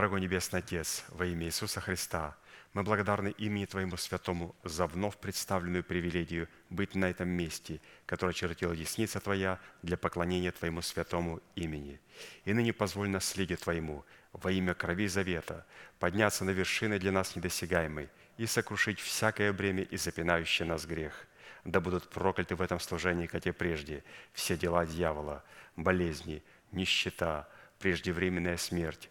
Небесный Отец, во имя Иисуса Христа, мы благодарны имени Твоему Святому за вновь представленную привилегию быть на этом месте, которое чертила десница Твоя для поклонения Твоему святому имени. И ныне позволь наследие Твоему во имя крови завета подняться на вершины для нас недосягаемой и сокрушить всякое бремя и запинающее нас грех. Да будут прокляты в этом служении, как и прежде, все дела дьявола, болезни, нищета, преждевременная смерть,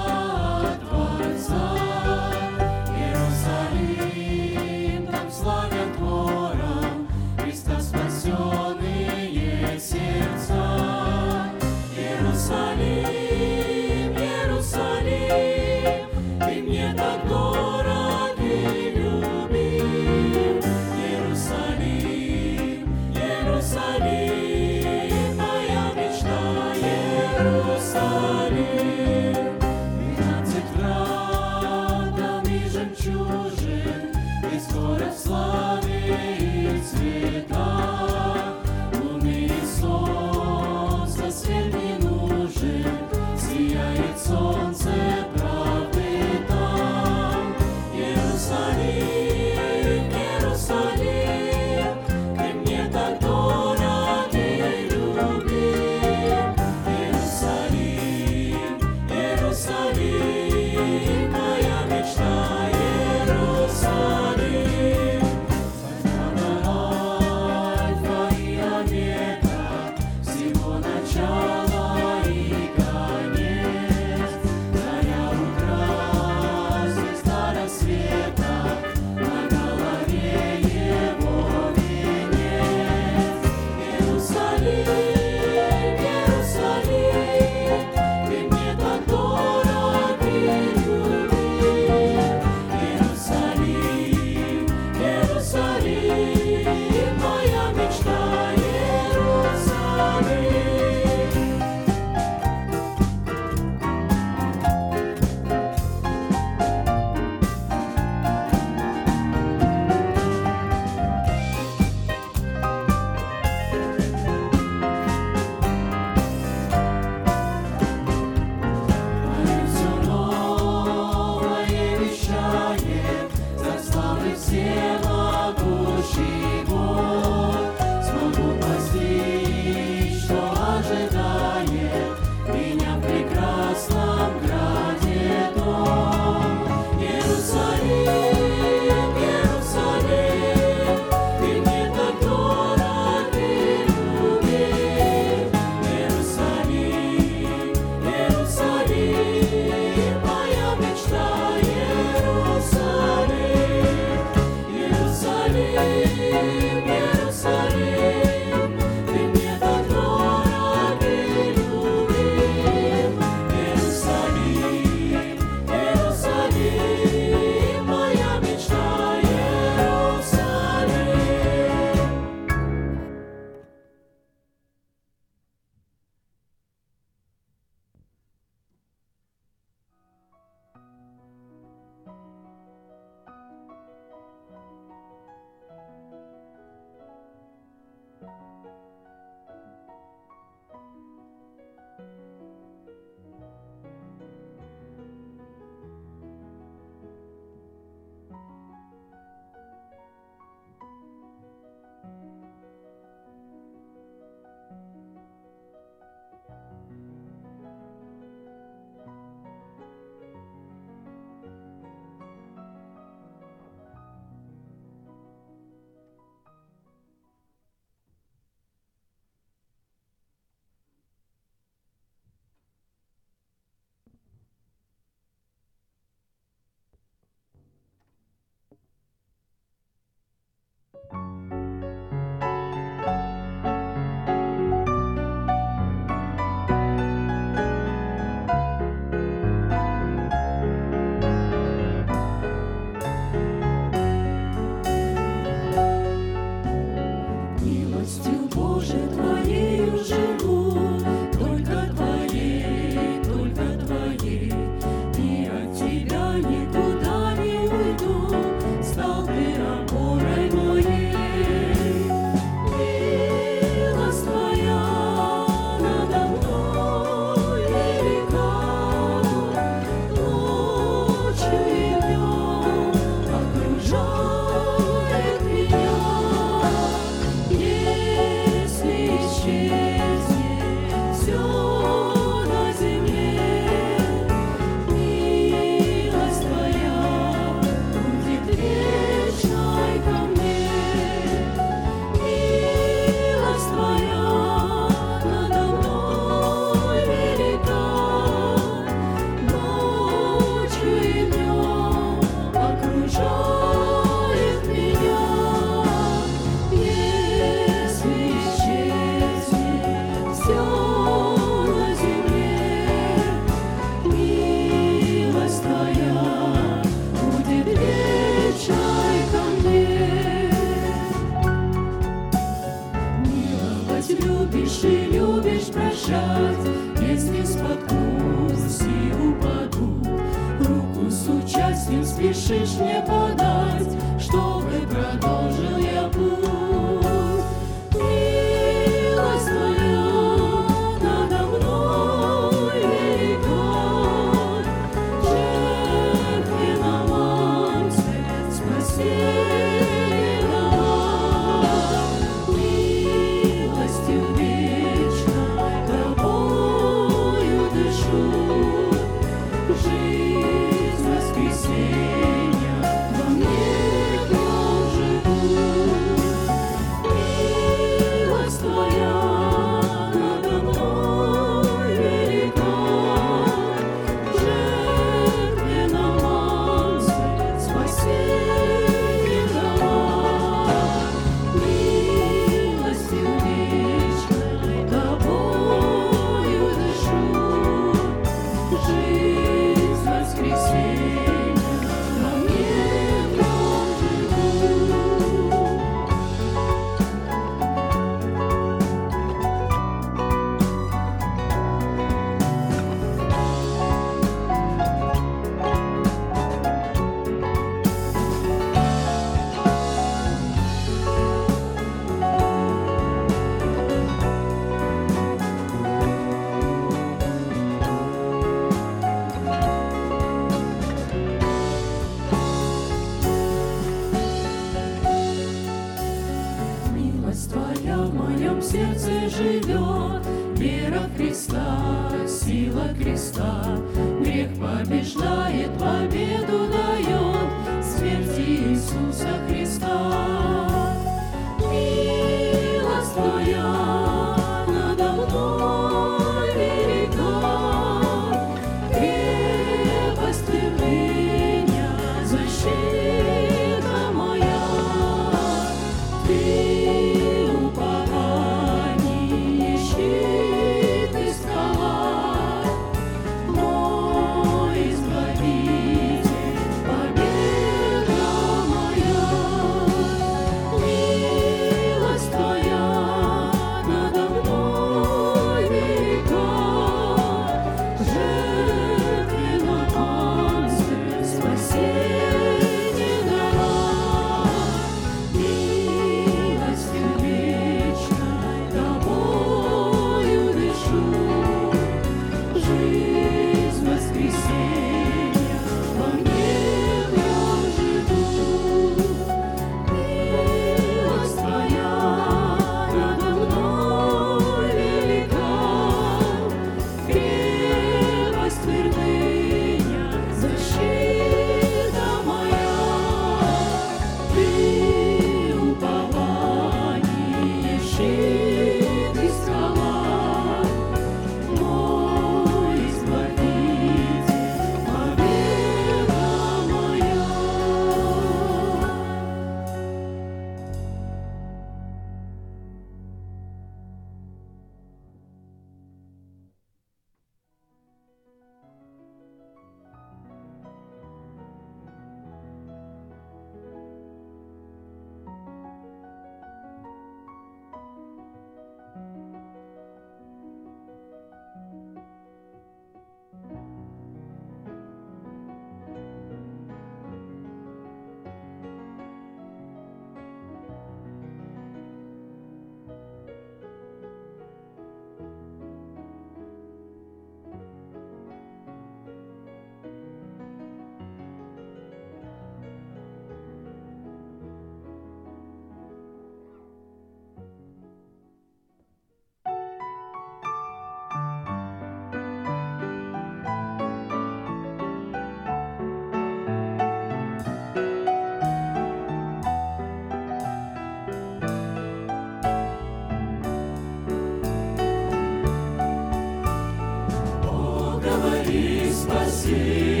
see.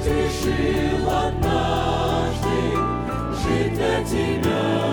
Ведь решил однажды жить для Тебя,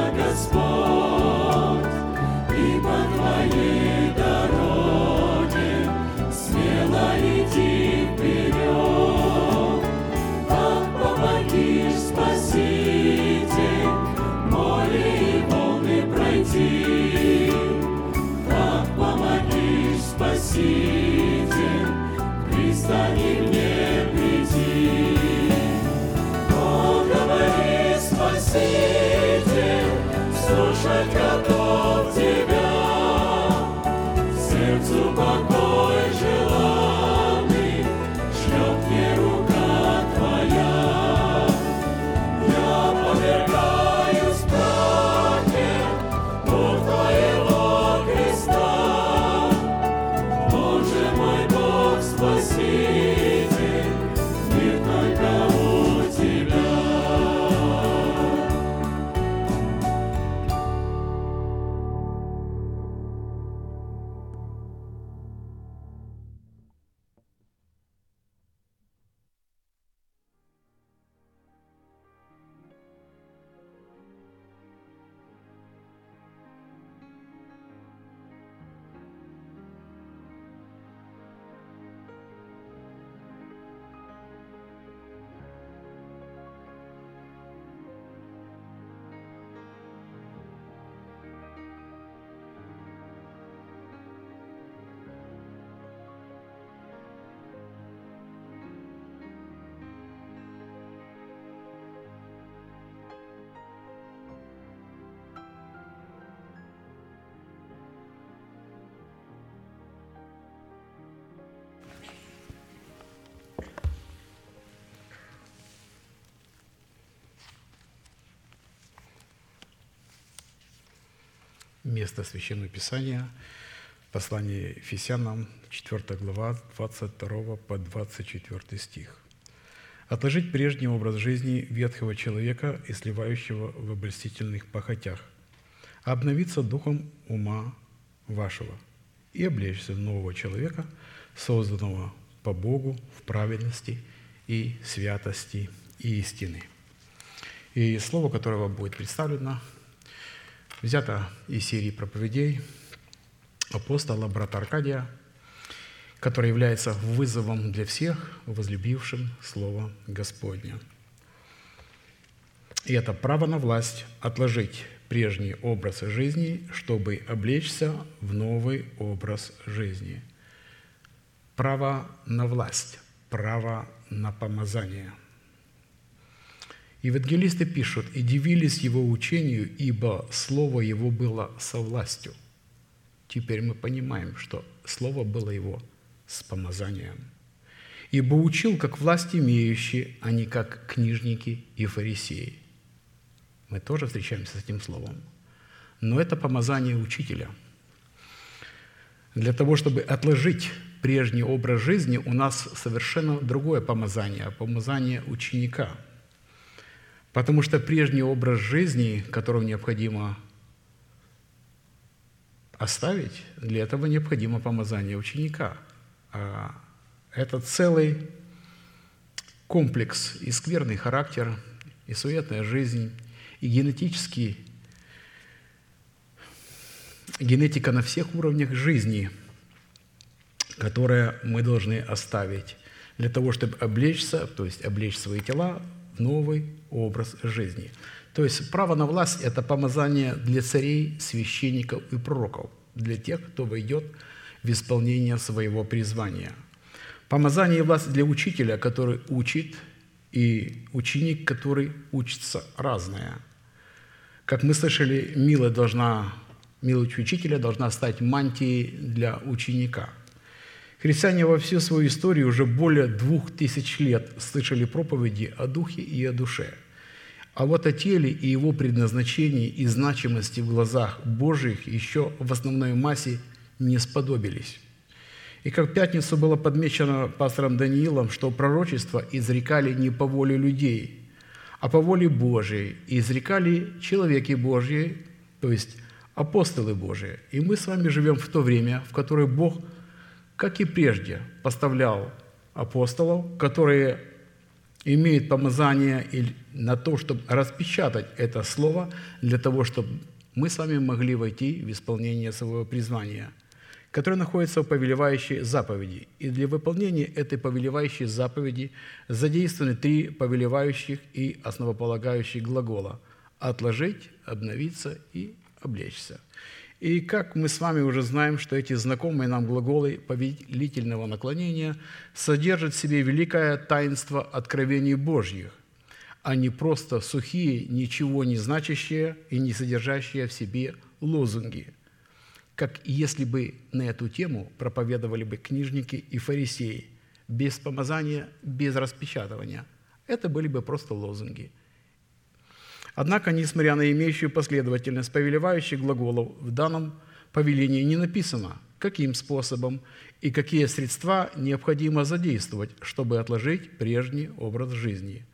Место Священного Писания, послание Ефесянам, 4 глава, 22 по 24 стих. «Отложить прежний образ жизни ветхого человека и сливающего в обольстительных похотях, а обновиться духом ума вашего и облечься нового человека, созданного по Богу в праведности и святости и истины». И слово, которое вам будет представлено, взято из серии проповедей апостола брата Аркадия, который является вызовом для всех, возлюбившим Слово Господне. И это право на власть отложить прежний образ жизни, чтобы облечься в новый образ жизни. Право на власть, право на помазание. Евангелисты пишут, «И дивились его учению, ибо слово его было со властью». Теперь мы понимаем, что слово было его с помазанием. «Ибо учил, как власть имеющий, а не как книжники и фарисеи». Мы тоже встречаемся с этим словом. Но это помазание учителя. Для того, чтобы отложить прежний образ жизни, у нас совершенно другое помазание, помазание ученика. Потому что прежний образ жизни, которого необходимо оставить, для этого необходимо помазание ученика. А это целый комплекс и скверный характер, и суетная жизнь, и генетический, генетика на всех уровнях жизни, которая мы должны оставить для того, чтобы облечься, то есть облечь свои тела новый образ жизни. То есть право на власть – это помазание для царей, священников и пророков, для тех, кто войдет в исполнение своего призвания. Помазание и власть для учителя, который учит, и ученик, который учится разное – как мы слышали, милость должна, милость учителя должна стать мантией для ученика. Христиане во всю свою историю уже более двух тысяч лет слышали проповеди о духе и о душе. А вот о теле и его предназначении и значимости в глазах Божьих еще в основной массе не сподобились. И как в пятницу было подмечено пастором Даниилом, что пророчества изрекали не по воле людей – а по воле Божией и изрекали человеки Божьи, то есть апостолы Божии. И мы с вами живем в то время, в которое Бог, как и прежде, поставлял апостолов, которые имеют помазание на то, чтобы распечатать это слово, для того, чтобы мы с вами могли войти в исполнение своего призвания – который находится в повелевающей заповеди. И для выполнения этой повелевающей заповеди задействованы три повелевающих и основополагающих глагола – отложить, обновиться и облечься. И как мы с вами уже знаем, что эти знакомые нам глаголы повелительного наклонения содержат в себе великое таинство откровений Божьих, а не просто сухие, ничего не значащие и не содержащие в себе лозунги – как если бы на эту тему проповедовали бы книжники и фарисеи, без помазания, без распечатывания. Это были бы просто лозунги. Однако, несмотря на имеющую последовательность повелевающих глаголов, в данном повелении не написано, каким способом и какие средства необходимо задействовать, чтобы отложить прежний образ жизни,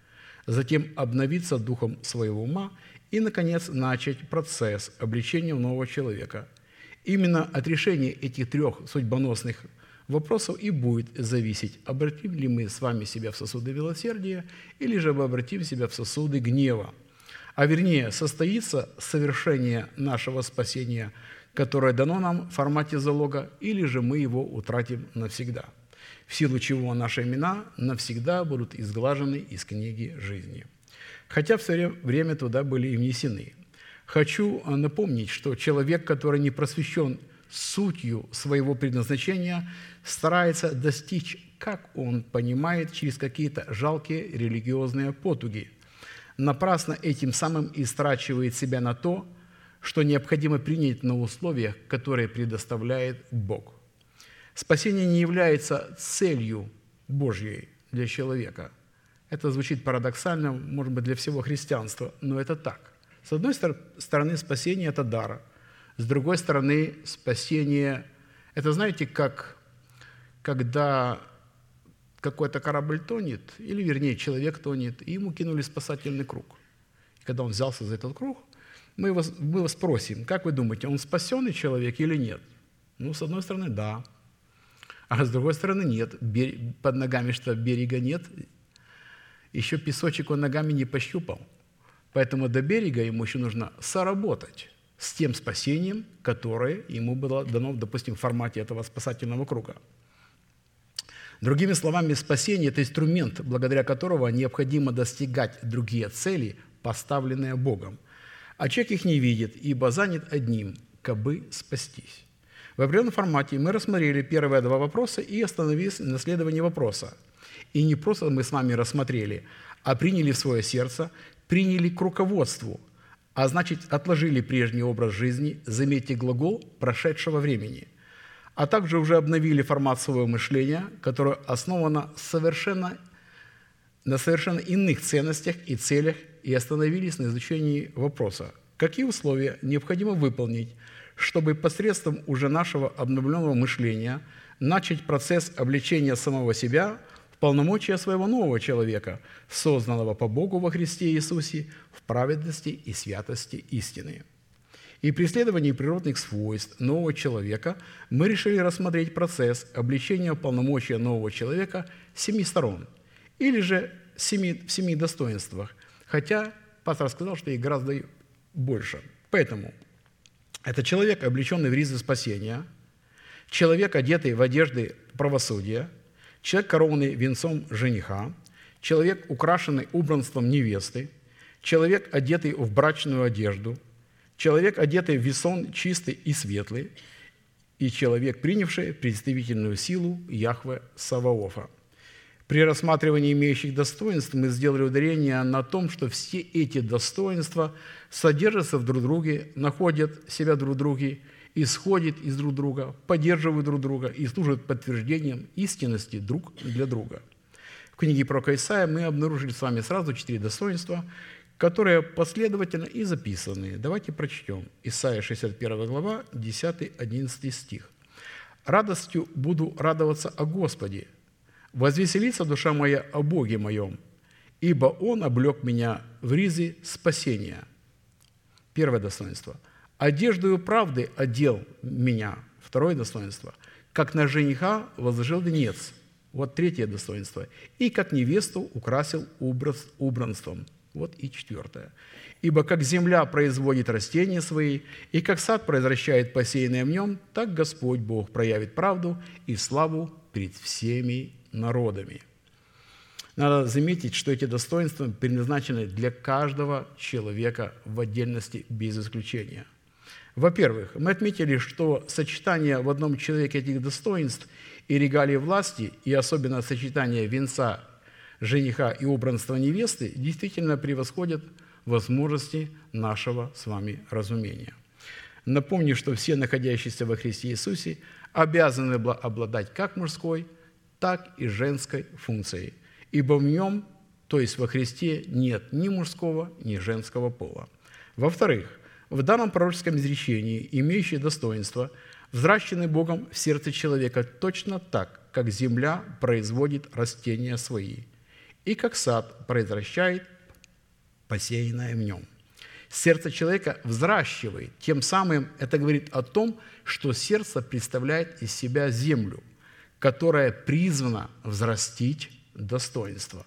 затем обновиться духом своего ума и, наконец, начать процесс обличения нового человека – Именно от решения этих трех судьбоносных вопросов и будет зависеть, обратим ли мы с вами себя в сосуды милосердия или же обратим себя в сосуды гнева. А вернее, состоится совершение нашего спасения, которое дано нам в формате залога, или же мы его утратим навсегда, в силу чего наши имена навсегда будут изглажены из книги жизни. Хотя в свое время туда были и внесены – Хочу э, напомнить, что человек, который не просвещен сутью своего предназначения, старается достичь, как он понимает, через какие-то жалкие религиозные потуги. Напрасно этим самым истрачивает себя на то, что необходимо принять на условиях, которые предоставляет Бог. Спасение не является целью Божьей для человека. Это звучит парадоксально, может быть, для всего христианства, но это так. С одной стороны, спасение – это дар. С другой стороны, спасение – это, знаете, как когда какой-то корабль тонет, или, вернее, человек тонет, и ему кинули спасательный круг. И когда он взялся за этот круг, мы его, мы его спросим, как вы думаете, он спасенный человек или нет? Ну, с одной стороны, да. А с другой стороны, нет. Под ногами что, берега нет. Еще песочек он ногами не пощупал – Поэтому до берега ему еще нужно соработать с тем спасением, которое ему было дано, допустим, в формате этого спасательного круга. Другими словами, спасение – это инструмент, благодаря которого необходимо достигать другие цели, поставленные Богом. А человек их не видит, ибо занят одним – кабы спастись. В определенном формате мы рассмотрели первые два вопроса и остановились на следовании вопроса. И не просто мы с вами рассмотрели, а приняли в свое сердце, приняли к руководству, а значит, отложили прежний образ жизни, заметьте глагол прошедшего времени, а также уже обновили формат своего мышления, которое основано совершенно, на совершенно иных ценностях и целях и остановились на изучении вопроса, какие условия необходимо выполнить, чтобы посредством уже нашего обновленного мышления начать процесс обличения самого себя в полномочия своего нового человека, созданного по Богу во Христе Иисусе в праведности и святости истины. И при исследовании природных свойств нового человека мы решили рассмотреть процесс обличения полномочия нового человека с семи сторон, или же семи, в семи достоинствах, хотя пастор сказал, что их гораздо больше. Поэтому это человек, облеченный в ризы спасения, человек, одетый в одежды правосудия, человек, корованный венцом жениха, человек, украшенный убранством невесты, человек, одетый в брачную одежду, человек, одетый в весон чистый и светлый, и человек, принявший представительную силу Яхве Саваофа. При рассматривании имеющих достоинств мы сделали ударение на том, что все эти достоинства содержатся в друг друге, находят себя друг в друге, исходят из друг друга, поддерживают друг друга и служат подтверждением истинности друг для друга. В книге про Исаия мы обнаружили с вами сразу четыре достоинства, которые последовательно и записаны. Давайте прочтем. Исаия 61 глава, 10-11 стих. «Радостью буду радоваться о Господе, Возвеселится душа моя о Боге моем, ибо Он облег меня в ризы спасения». Первое достоинство. «Одеждою правды одел меня». Второе достоинство. «Как на жениха возложил венец». Вот третье достоинство. «И как невесту украсил убранством». Вот и четвертое. «Ибо как земля производит растения свои, и как сад произвращает посеянное в нем, так Господь Бог проявит правду и славу перед всеми народами. Надо заметить, что эти достоинства предназначены для каждого человека в отдельности без исключения. Во-первых, мы отметили, что сочетание в одном человеке этих достоинств и регалий власти, и особенно сочетание венца жениха и убранства невесты, действительно превосходят возможности нашего с вами разумения. Напомню, что все находящиеся во Христе Иисусе обязаны обладать как мужской – так и женской функцией, ибо в нем, то есть во Христе, нет ни мужского, ни женского пола. Во-вторых, в данном пророческом изречении, имеющее достоинство, взращены Богом в сердце человека точно так, как земля производит растения свои, и как сад произвращает посеянное в нем. Сердце человека взращивает, тем самым это говорит о том, что сердце представляет из себя землю – которая призвана взрастить достоинство.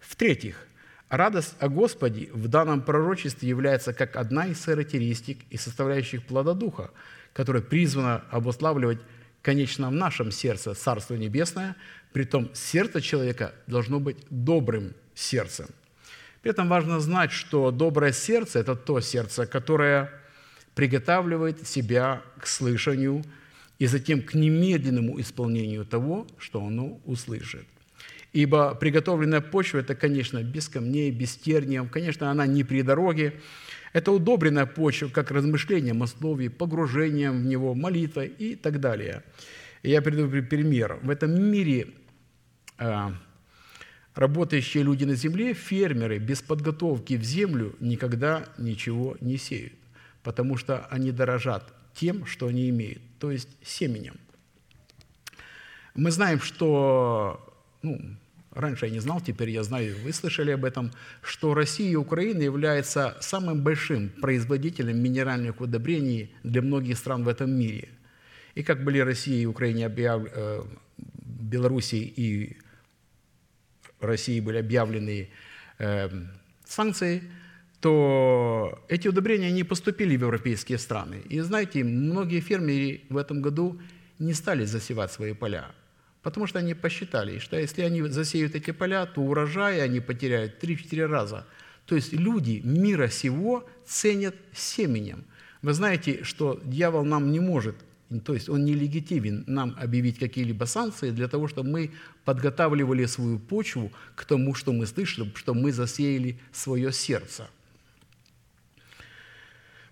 В-третьих, радость о Господе в данном пророчестве является как одна из характеристик и составляющих плода Духа, которая призвана обуславливать конечно, в нашем сердце Царство Небесное, притом сердце человека должно быть добрым сердцем. При этом важно знать, что доброе сердце – это то сердце, которое приготавливает себя к слышанию – и затем к немедленному исполнению того, что оно услышит. Ибо приготовленная почва – это, конечно, без камней, без терниев, конечно, она не при дороге. Это удобренная почва, как размышление о слове, погружением в него, молитвой и так далее. Я приведу пример. В этом мире работающие люди на земле, фермеры без подготовки в землю никогда ничего не сеют, потому что они дорожат тем, что они имеют, то есть семенем. Мы знаем, что, ну, раньше я не знал, теперь я знаю, вы слышали об этом, что Россия и Украина являются самым большим производителем минеральных удобрений для многих стран в этом мире. И как были Россия и Украине объяв... Э, Белоруссии и России были объявлены э, санкции – то эти удобрения не поступили в европейские страны. И знаете, многие фермеры в этом году не стали засевать свои поля, потому что они посчитали, что если они засеют эти поля, то урожай они потеряют 3-4 раза. То есть люди мира сего ценят семенем. Вы знаете, что дьявол нам не может То есть он нелегитимен нам объявить какие-либо санкции для того, чтобы мы подготавливали свою почву к тому, что мы слышали, что мы засеяли свое сердце.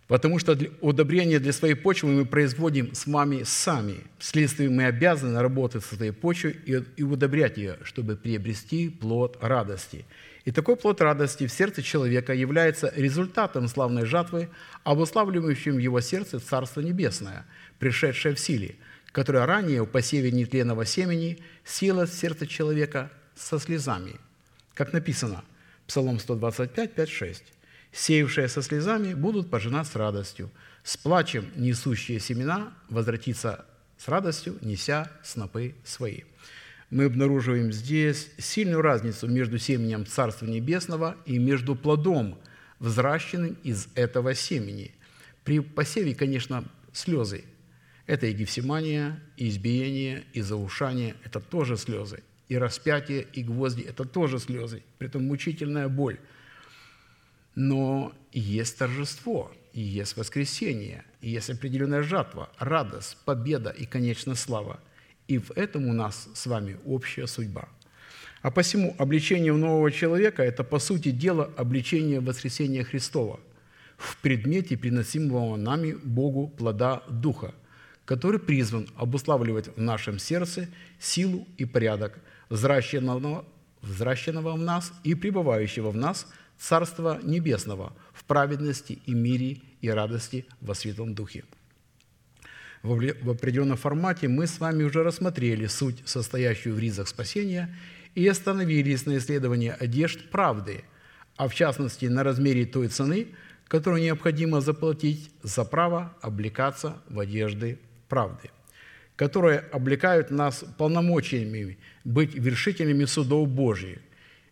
Потому что удобрение для своей почвы мы производим с вами сами. Вследствие мы обязаны работать со своей почвой и, удобрять ее, чтобы приобрести плод радости – и такой плод радости в сердце человека является результатом славной жатвы, обуславливающим его сердце Царство Небесное, пришедшее в силе, которое ранее в посеве нетленного семени сила в сердце человека со слезами. Как написано, Псалом 125, 5, 6. «Сеявшие со слезами будут пожинать с радостью, с плачем несущие семена возвратиться с радостью, неся снопы свои» мы обнаруживаем здесь сильную разницу между семенем Царства Небесного и между плодом, взращенным из этого семени. При посеве, конечно, слезы. Это и гефсимания, и избиение, и заушание – это тоже слезы. И распятие, и гвозди – это тоже слезы. При этом мучительная боль. Но есть торжество, и есть воскресение, и есть определенная жатва, радость, победа и, конечно, слава – и в этом у нас с вами общая судьба. А посему обличение нового человека – это, по сути дела, обличение воскресения Христова в предмете приносимого нами Богу плода Духа, который призван обуславливать в нашем сердце силу и порядок, взращенного, взращенного в нас и пребывающего в нас Царства Небесного в праведности и мире и радости во Святом Духе. В определенном формате мы с вами уже рассмотрели суть, состоящую в ризах спасения, и остановились на исследовании одежд правды, а в частности на размере той цены, которую необходимо заплатить за право облекаться в одежды правды, которые облекают нас полномочиями быть вершителями судов Божьих.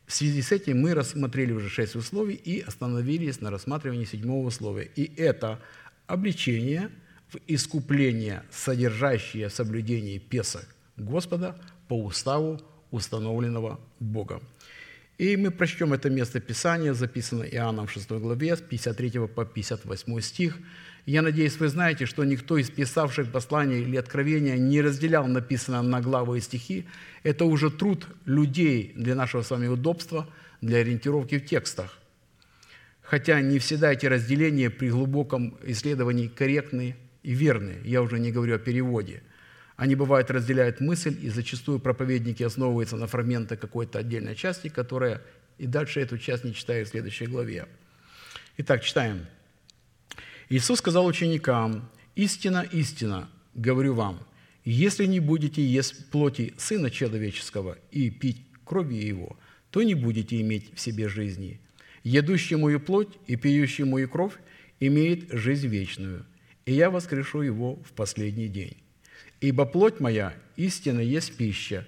В связи с этим мы рассмотрели уже шесть условий и остановились на рассматривании седьмого условия. И это обличение – в искупление, содержащее соблюдение Песах Господа по уставу, установленного Богом. И мы прочтем это место Писания, записано Иоанном в 6 главе, с 53 по 58 стих. Я надеюсь, вы знаете, что никто из писавших послания или откровения не разделял написанное на главы и стихи. Это уже труд людей для нашего с вами удобства, для ориентировки в текстах. Хотя не всегда эти разделения при глубоком исследовании корректны и верные, я уже не говорю о переводе. Они, бывают, разделяют мысль, и зачастую проповедники основываются на фрагменты какой-то отдельной части, которая и дальше эту часть не читают в следующей главе. Итак, читаем. Иисус сказал ученикам, «Истина, истина, говорю вам, если не будете есть плоти Сына Человеческого и пить крови Его, то не будете иметь в себе жизни. Едущий мою плоть и пьющий мою кровь имеет жизнь вечную, и я воскрешу его в последний день. Ибо плоть моя истинно есть пища,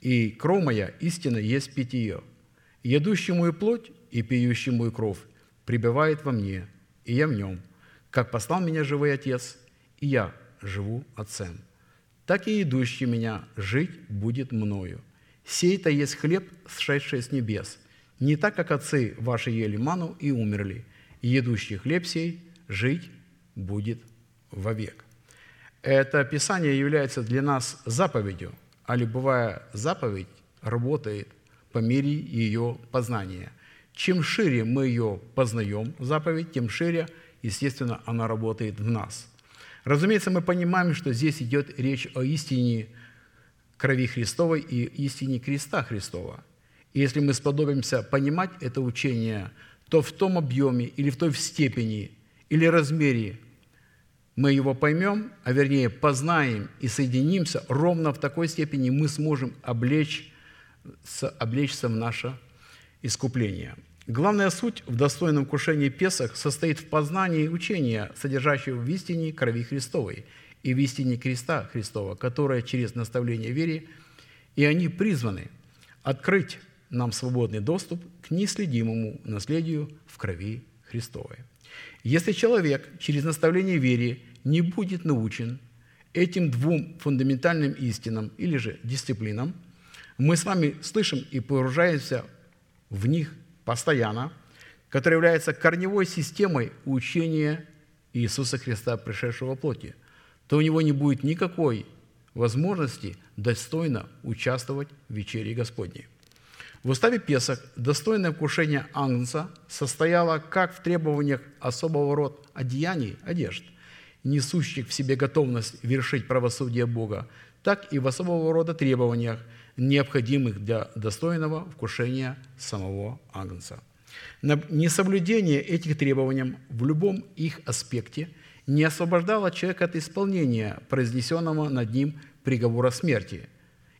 и кровь моя истинно есть питье. Едущий мою плоть и пьющий мою кровь пребывает во мне, и я в нем, как послал меня живой Отец, и я живу Отцем. Так и идущий меня жить будет мною. Сей-то есть хлеб, сшедший с небес, не так, как отцы ваши ели ману и умерли, и едущий хлеб сей жить будет вовек. Это Писание является для нас заповедью, а любая заповедь работает по мере ее познания. Чем шире мы ее познаем, заповедь, тем шире, естественно, она работает в нас. Разумеется, мы понимаем, что здесь идет речь о истине крови Христовой и истине креста Христова. И если мы сподобимся понимать это учение, то в том объеме или в той степени или размере, мы его поймем, а вернее познаем и соединимся, ровно в такой степени мы сможем облечь, облечься в наше искупление. Главная суть в достойном кушении Песах состоит в познании учения, содержащего в истине крови Христовой и в истине креста Христова, которая через наставление вере, и они призваны открыть нам свободный доступ к неследимому наследию в крови Христовой. Если человек через наставление вере не будет научен этим двум фундаментальным истинам или же дисциплинам, мы с вами слышим и погружаемся в них постоянно, которая является корневой системой учения Иисуса Христа, пришедшего плоти, то у него не будет никакой возможности достойно участвовать в вечере Господней. В уставе Песах достойное вкушение Агнца состояло как в требованиях особого рода одеяний, одежд, несущих в себе готовность вершить правосудие Бога, так и в особого рода требованиях, необходимых для достойного вкушения самого Агнца. Несоблюдение этих требований в любом их аспекте не освобождало человека от исполнения произнесенного над ним приговора смерти,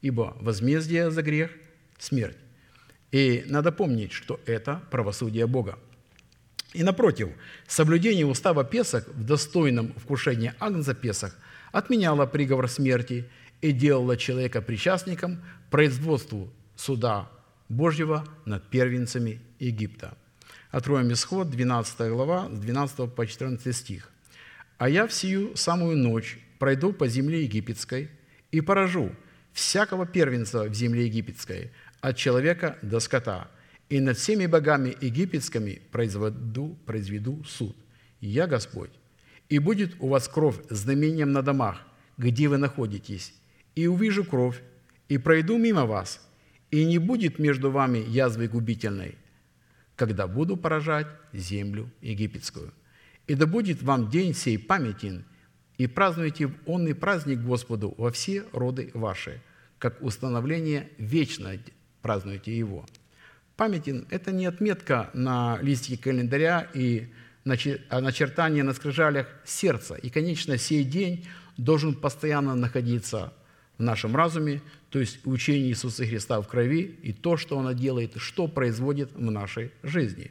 ибо возмездие за грех – смерть. И надо помнить, что это правосудие Бога. И напротив, соблюдение устава Песах в достойном вкушении Агнца Песах отменяло приговор смерти и делало человека причастником производству суда Божьего над первенцами Египта. Откроем Исход, 12 глава, с 12 по 14 стих. «А я в сию самую ночь пройду по земле египетской и поражу всякого первенца в земле египетской, от человека до скота, и над всеми богами египетскими произведу, произведу суд. Я Господь. И будет у вас кровь знамением на домах, где вы находитесь, и увижу кровь, и пройду мимо вас, и не будет между вами язвы губительной, когда буду поражать землю египетскую. И да будет вам день сей памятен, и празднуйте он и праздник Господу во все роды ваши, как установление вечное празднуйте его. Памятен – это не отметка на листике календаря и а начертание на скрижалях сердца. И, конечно, сей день должен постоянно находиться в нашем разуме, то есть учение Иисуса Христа в крови и то, что Он делает, что производит в нашей жизни.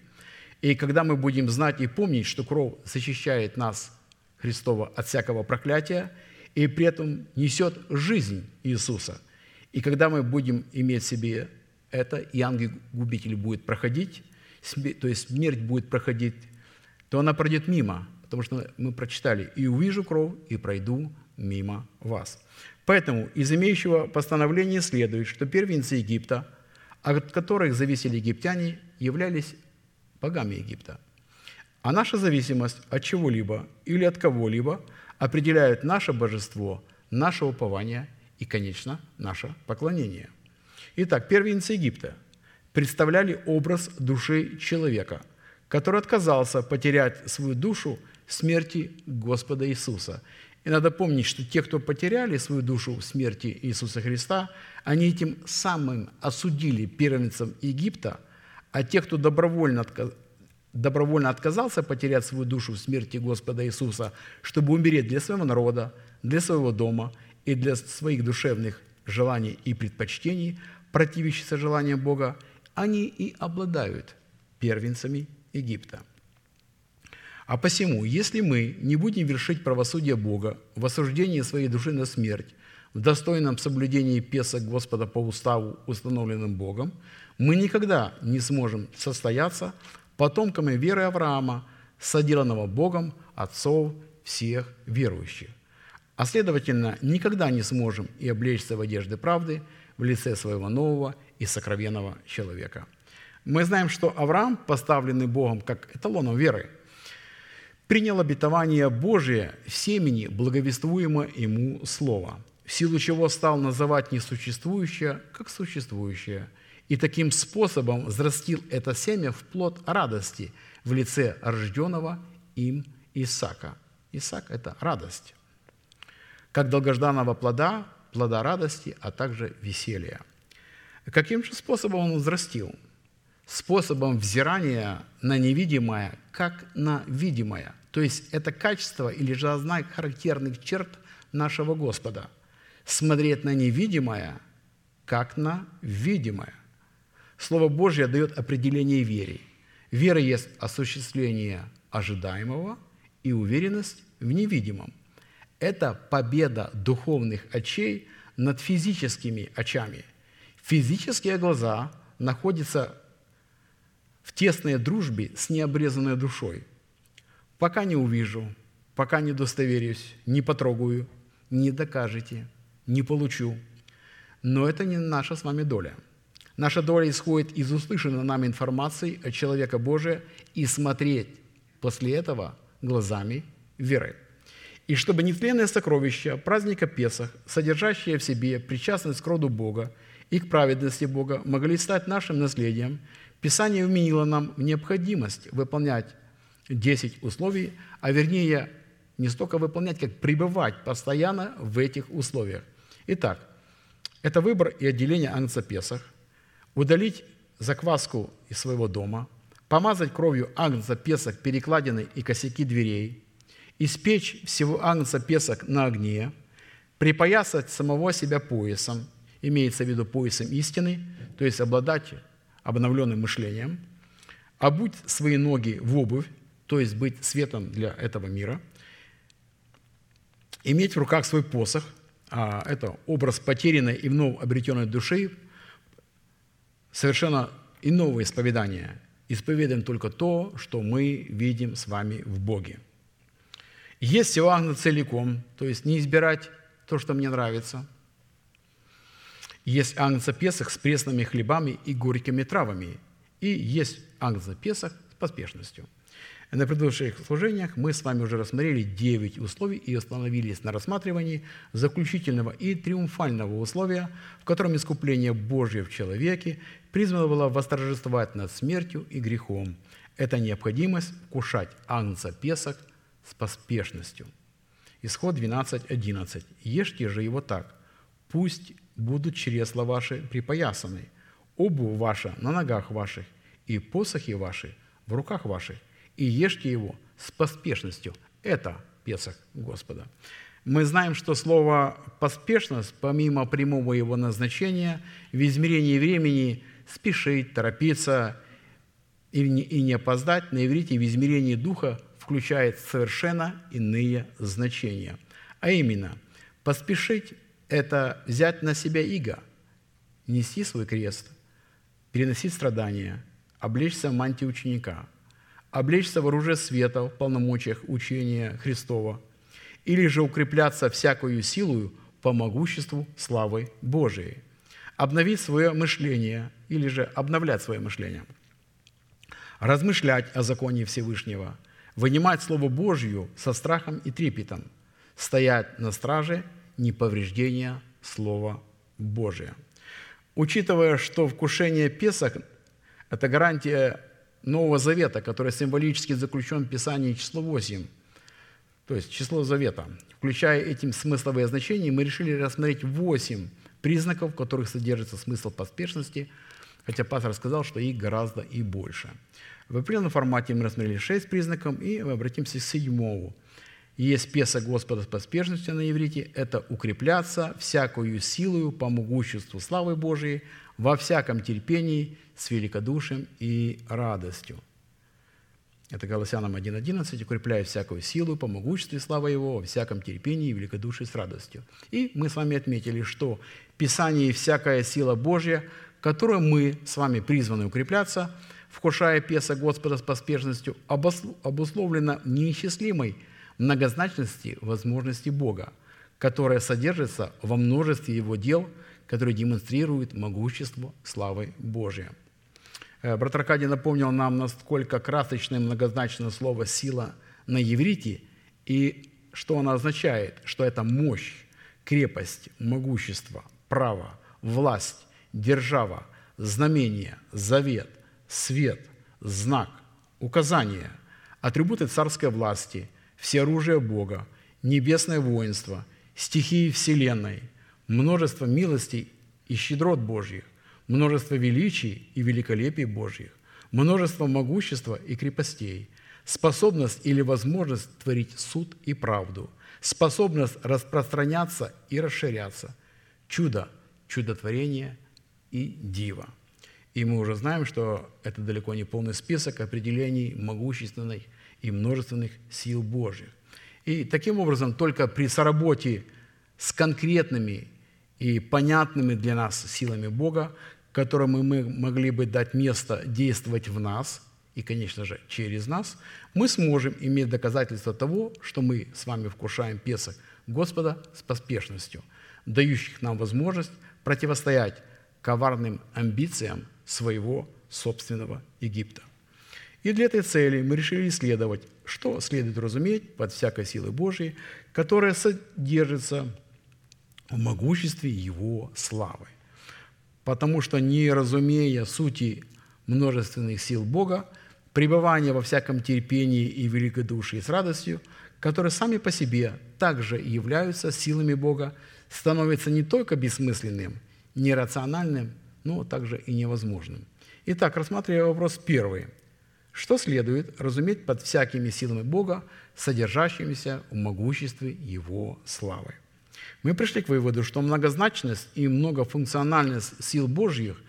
И когда мы будем знать и помнить, что кровь защищает нас, Христова, от всякого проклятия, и при этом несет жизнь Иисуса. И когда мы будем иметь в себе это, и ангел-губитель будет проходить, то есть смерть будет проходить, то она пройдет мимо, потому что мы прочитали «И увижу кровь, и пройду мимо вас». Поэтому из имеющего постановления следует, что первенцы Египта, от которых зависели египтяне, являлись богами Египта. А наша зависимость от чего-либо или от кого-либо определяет наше божество, наше упование и, конечно, наше поклонение. Итак, первенцы Египта представляли образ души человека, который отказался потерять свою душу смерти Господа Иисуса – и надо помнить, что те, кто потеряли свою душу в смерти Иисуса Христа, они этим самым осудили первенцам Египта, а те, кто добровольно, отказ... добровольно отказался потерять свою душу в смерти Господа Иисуса, чтобы умереть для своего народа, для своего дома и для своих душевных желаний и предпочтений, противящихся желаниям Бога, они и обладают первенцами Египта. А посему, если мы не будем вершить правосудие Бога в осуждении своей души на смерть, в достойном соблюдении Песок Господа по уставу, установленным Богом, мы никогда не сможем состояться потомками веры Авраама, соделанного Богом отцов всех верующих. А следовательно, никогда не сможем и облечься в одежды правды в лице своего нового и сокровенного человека. Мы знаем, что Авраам, поставленный Богом как эталоном веры – принял обетование Божие в семени, благовествуемо ему Слово, в силу чего стал называть несуществующее, как существующее, и таким способом взрастил это семя в плод радости в лице рожденного им Исаака. Исаак – это радость, как долгожданного плода, плода радости, а также веселья. Каким же способом он взрастил? Способом взирания на невидимое, как на видимое. То есть это качество или же знак характерных черт нашего Господа. Смотреть на невидимое, как на видимое. Слово Божье дает определение вере. Вера есть осуществление ожидаемого и уверенность в невидимом. Это победа духовных очей над физическими очами. Физические глаза находятся в тесной дружбе с необрезанной душой – Пока не увижу, пока не удостоверюсь, не потрогаю, не докажете, не получу. Но это не наша с вами доля. Наша доля исходит из услышанной нами информации от человека Божия и смотреть после этого глазами веры. И чтобы нетленное сокровище праздника Песах, содержащее в себе причастность к роду Бога и к праведности Бога, могли стать нашим наследием, Писание вменило нам в необходимость выполнять 10 условий, а вернее не столько выполнять, как пребывать постоянно в этих условиях. Итак, это выбор и отделение Агнца Песах, удалить закваску из своего дома, помазать кровью Агнца Песах перекладины и косяки дверей, испечь всего Агнца Песах на огне, припоясать самого себя поясом, имеется в виду поясом истины, то есть обладать обновленным мышлением, обуть свои ноги в обувь, то есть быть светом для этого мира, иметь в руках свой посох, а это образ потерянной и вновь обретенной души, совершенно иного исповедания. Исповедуем только то, что мы видим с вами в Боге. Есть агна целиком, то есть не избирать то, что мне нравится. Есть агнца Песах с пресными хлебами и горькими травами. И есть агнца Песах с поспешностью – на предыдущих служениях мы с вами уже рассмотрели 9 условий и остановились на рассматривании заключительного и триумфального условия, в котором искупление Божье в человеке призвано было восторжествовать над смертью и грехом. Это необходимость вкушать Агнца Песах с поспешностью. Исход 12.11. «Ешьте же его так, пусть будут чресла ваши припоясаны, обувь ваша на ногах ваших, и посохи ваши в руках ваших, и ешьте его с поспешностью. Это Песах Господа. Мы знаем, что слово «поспешность», помимо прямого его назначения, в измерении времени спешить, торопиться и не опоздать, на иврите в измерении духа включает совершенно иные значения. А именно, поспешить – это взять на себя иго, нести свой крест, переносить страдания, облечься в мантию ученика – облечься в оружие света в полномочиях учения Христова, или же укрепляться всякую силою по могуществу славы Божией, обновить свое мышление, или же обновлять свое мышление, размышлять о законе Всевышнего, вынимать Слово Божье со страхом и трепетом, стоять на страже неповреждения Слова Божия. Учитывая, что вкушение Песах – это гарантия Нового Завета, который символически заключен в Писании число 8, то есть число Завета. Включая этим смысловые значения, мы решили рассмотреть 8 признаков, в которых содержится смысл поспешности, хотя пастор сказал, что их гораздо и больше. В определенном формате мы рассмотрели 6 признаков, и мы обратимся к седьмому. Есть песа Господа с поспешностью на иврите – это укрепляться всякую силою по могуществу славы Божией, во всяком терпении, с великодушием и радостью. Это Голосянам 1.11, укрепляя всякую силу по могуществу и слава Его, во всяком терпении и великодушии с радостью. И мы с вами отметили, что Писание и всякая сила Божья, которой мы с вами призваны укрепляться, вкушая песа Господа с поспешностью, обусловлена неисчислимой многозначности возможности Бога, которая содержится во множестве Его дел – который демонстрирует могущество славы Божией. Э, брат Аркадий напомнил нам, насколько красочно и многозначно слово «сила» на иврите, и что оно означает, что это мощь, крепость, могущество, право, власть, держава, знамение, завет, свет, знак, указание, атрибуты царской власти, все оружие Бога, небесное воинство, стихии Вселенной – множество милостей и щедрот Божьих, множество величий и великолепий Божьих, множество могущества и крепостей, способность или возможность творить суд и правду, способность распространяться и расширяться, чудо, чудотворение и диво. И мы уже знаем, что это далеко не полный список определений могущественных и множественных сил Божьих. И таким образом только при соработе с конкретными и понятными для нас силами Бога, которым мы могли бы дать место действовать в нас и, конечно же, через нас, мы сможем иметь доказательство того, что мы с вами вкушаем Песах Господа с поспешностью, дающих нам возможность противостоять коварным амбициям своего собственного Египта. И для этой цели мы решили исследовать, что следует разуметь под всякой силой Божией, которая содержится в могуществе Его славы. Потому что не разумея сути множественных сил Бога, пребывание во всяком терпении и великодушии с радостью, которые сами по себе также являются силами Бога, становится не только бессмысленным, нерациональным, но также и невозможным. Итак, рассматривая вопрос первый. Что следует разуметь под всякими силами Бога, содержащимися в могуществе Его славы? Мы пришли к выводу, что многозначность и многофункциональность сил Божьих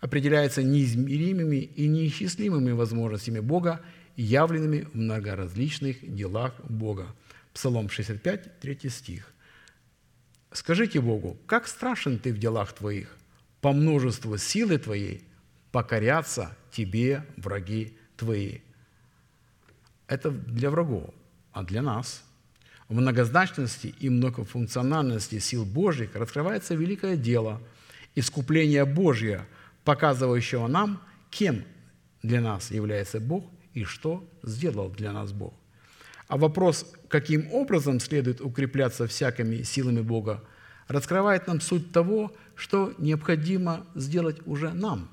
определяется неизмеримыми и неисчислимыми возможностями Бога, явленными в многоразличных делах Бога. Псалом 65, 3 стих. Скажите Богу, как страшен Ты в делах Твоих, по множеству силы Твоей покорятся Тебе враги Твои. Это для врагов, а для нас – в многозначности и многофункциональности сил Божьих раскрывается великое дело – искупление Божье, показывающего нам, кем для нас является Бог и что сделал для нас Бог. А вопрос, каким образом следует укрепляться всякими силами Бога, раскрывает нам суть того, что необходимо сделать уже нам,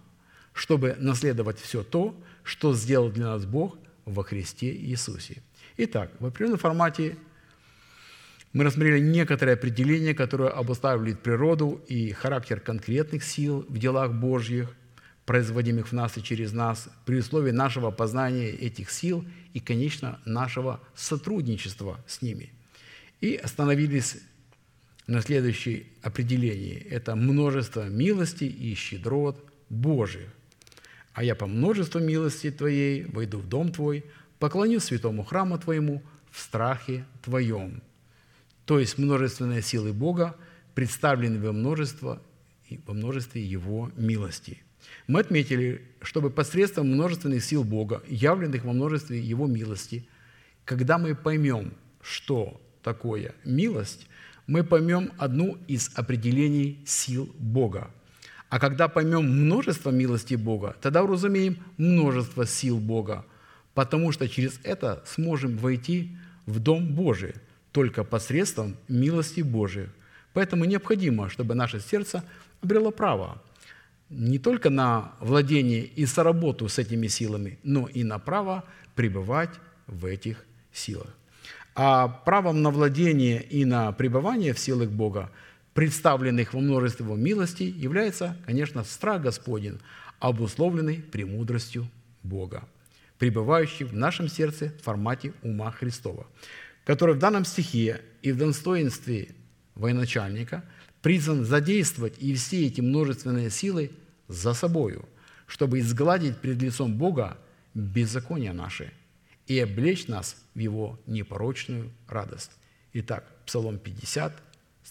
чтобы наследовать все то, что сделал для нас Бог во Христе Иисусе. Итак, в определенном формате мы рассмотрели некоторые определения, которые обуславливают природу и характер конкретных сил в делах Божьих, производимых в нас и через нас, при условии нашего познания этих сил и, конечно, нашего сотрудничества с ними. И остановились на следующей определении. Это множество милости и щедрот Божьих. А я по множеству милости Твоей войду в дом Твой, поклоню святому храму Твоему в страхе Твоем то есть множественные силы Бога, представлены во, множество, во множестве Его милости. Мы отметили, чтобы посредством множественных сил Бога, явленных во множестве Его милости, когда мы поймем, что такое милость, мы поймем одну из определений сил Бога. А когда поймем множество милости Бога, тогда уразумеем множество сил Бога, потому что через это сможем войти в Дом Божий – только посредством милости Божией. Поэтому необходимо, чтобы наше сердце обрело право не только на владение и соработу с этими силами, но и на право пребывать в этих силах. А правом на владение и на пребывание в силах Бога, представленных во множестве Его милостей, является, конечно, страх Господень, обусловленный премудростью Бога, пребывающий в нашем сердце в формате ума Христова который в данном стихе и в достоинстве военачальника призван задействовать и все эти множественные силы за собою, чтобы изгладить пред лицом Бога беззакония наши и облечь нас в Его непорочную радость. Итак, Псалом 50, с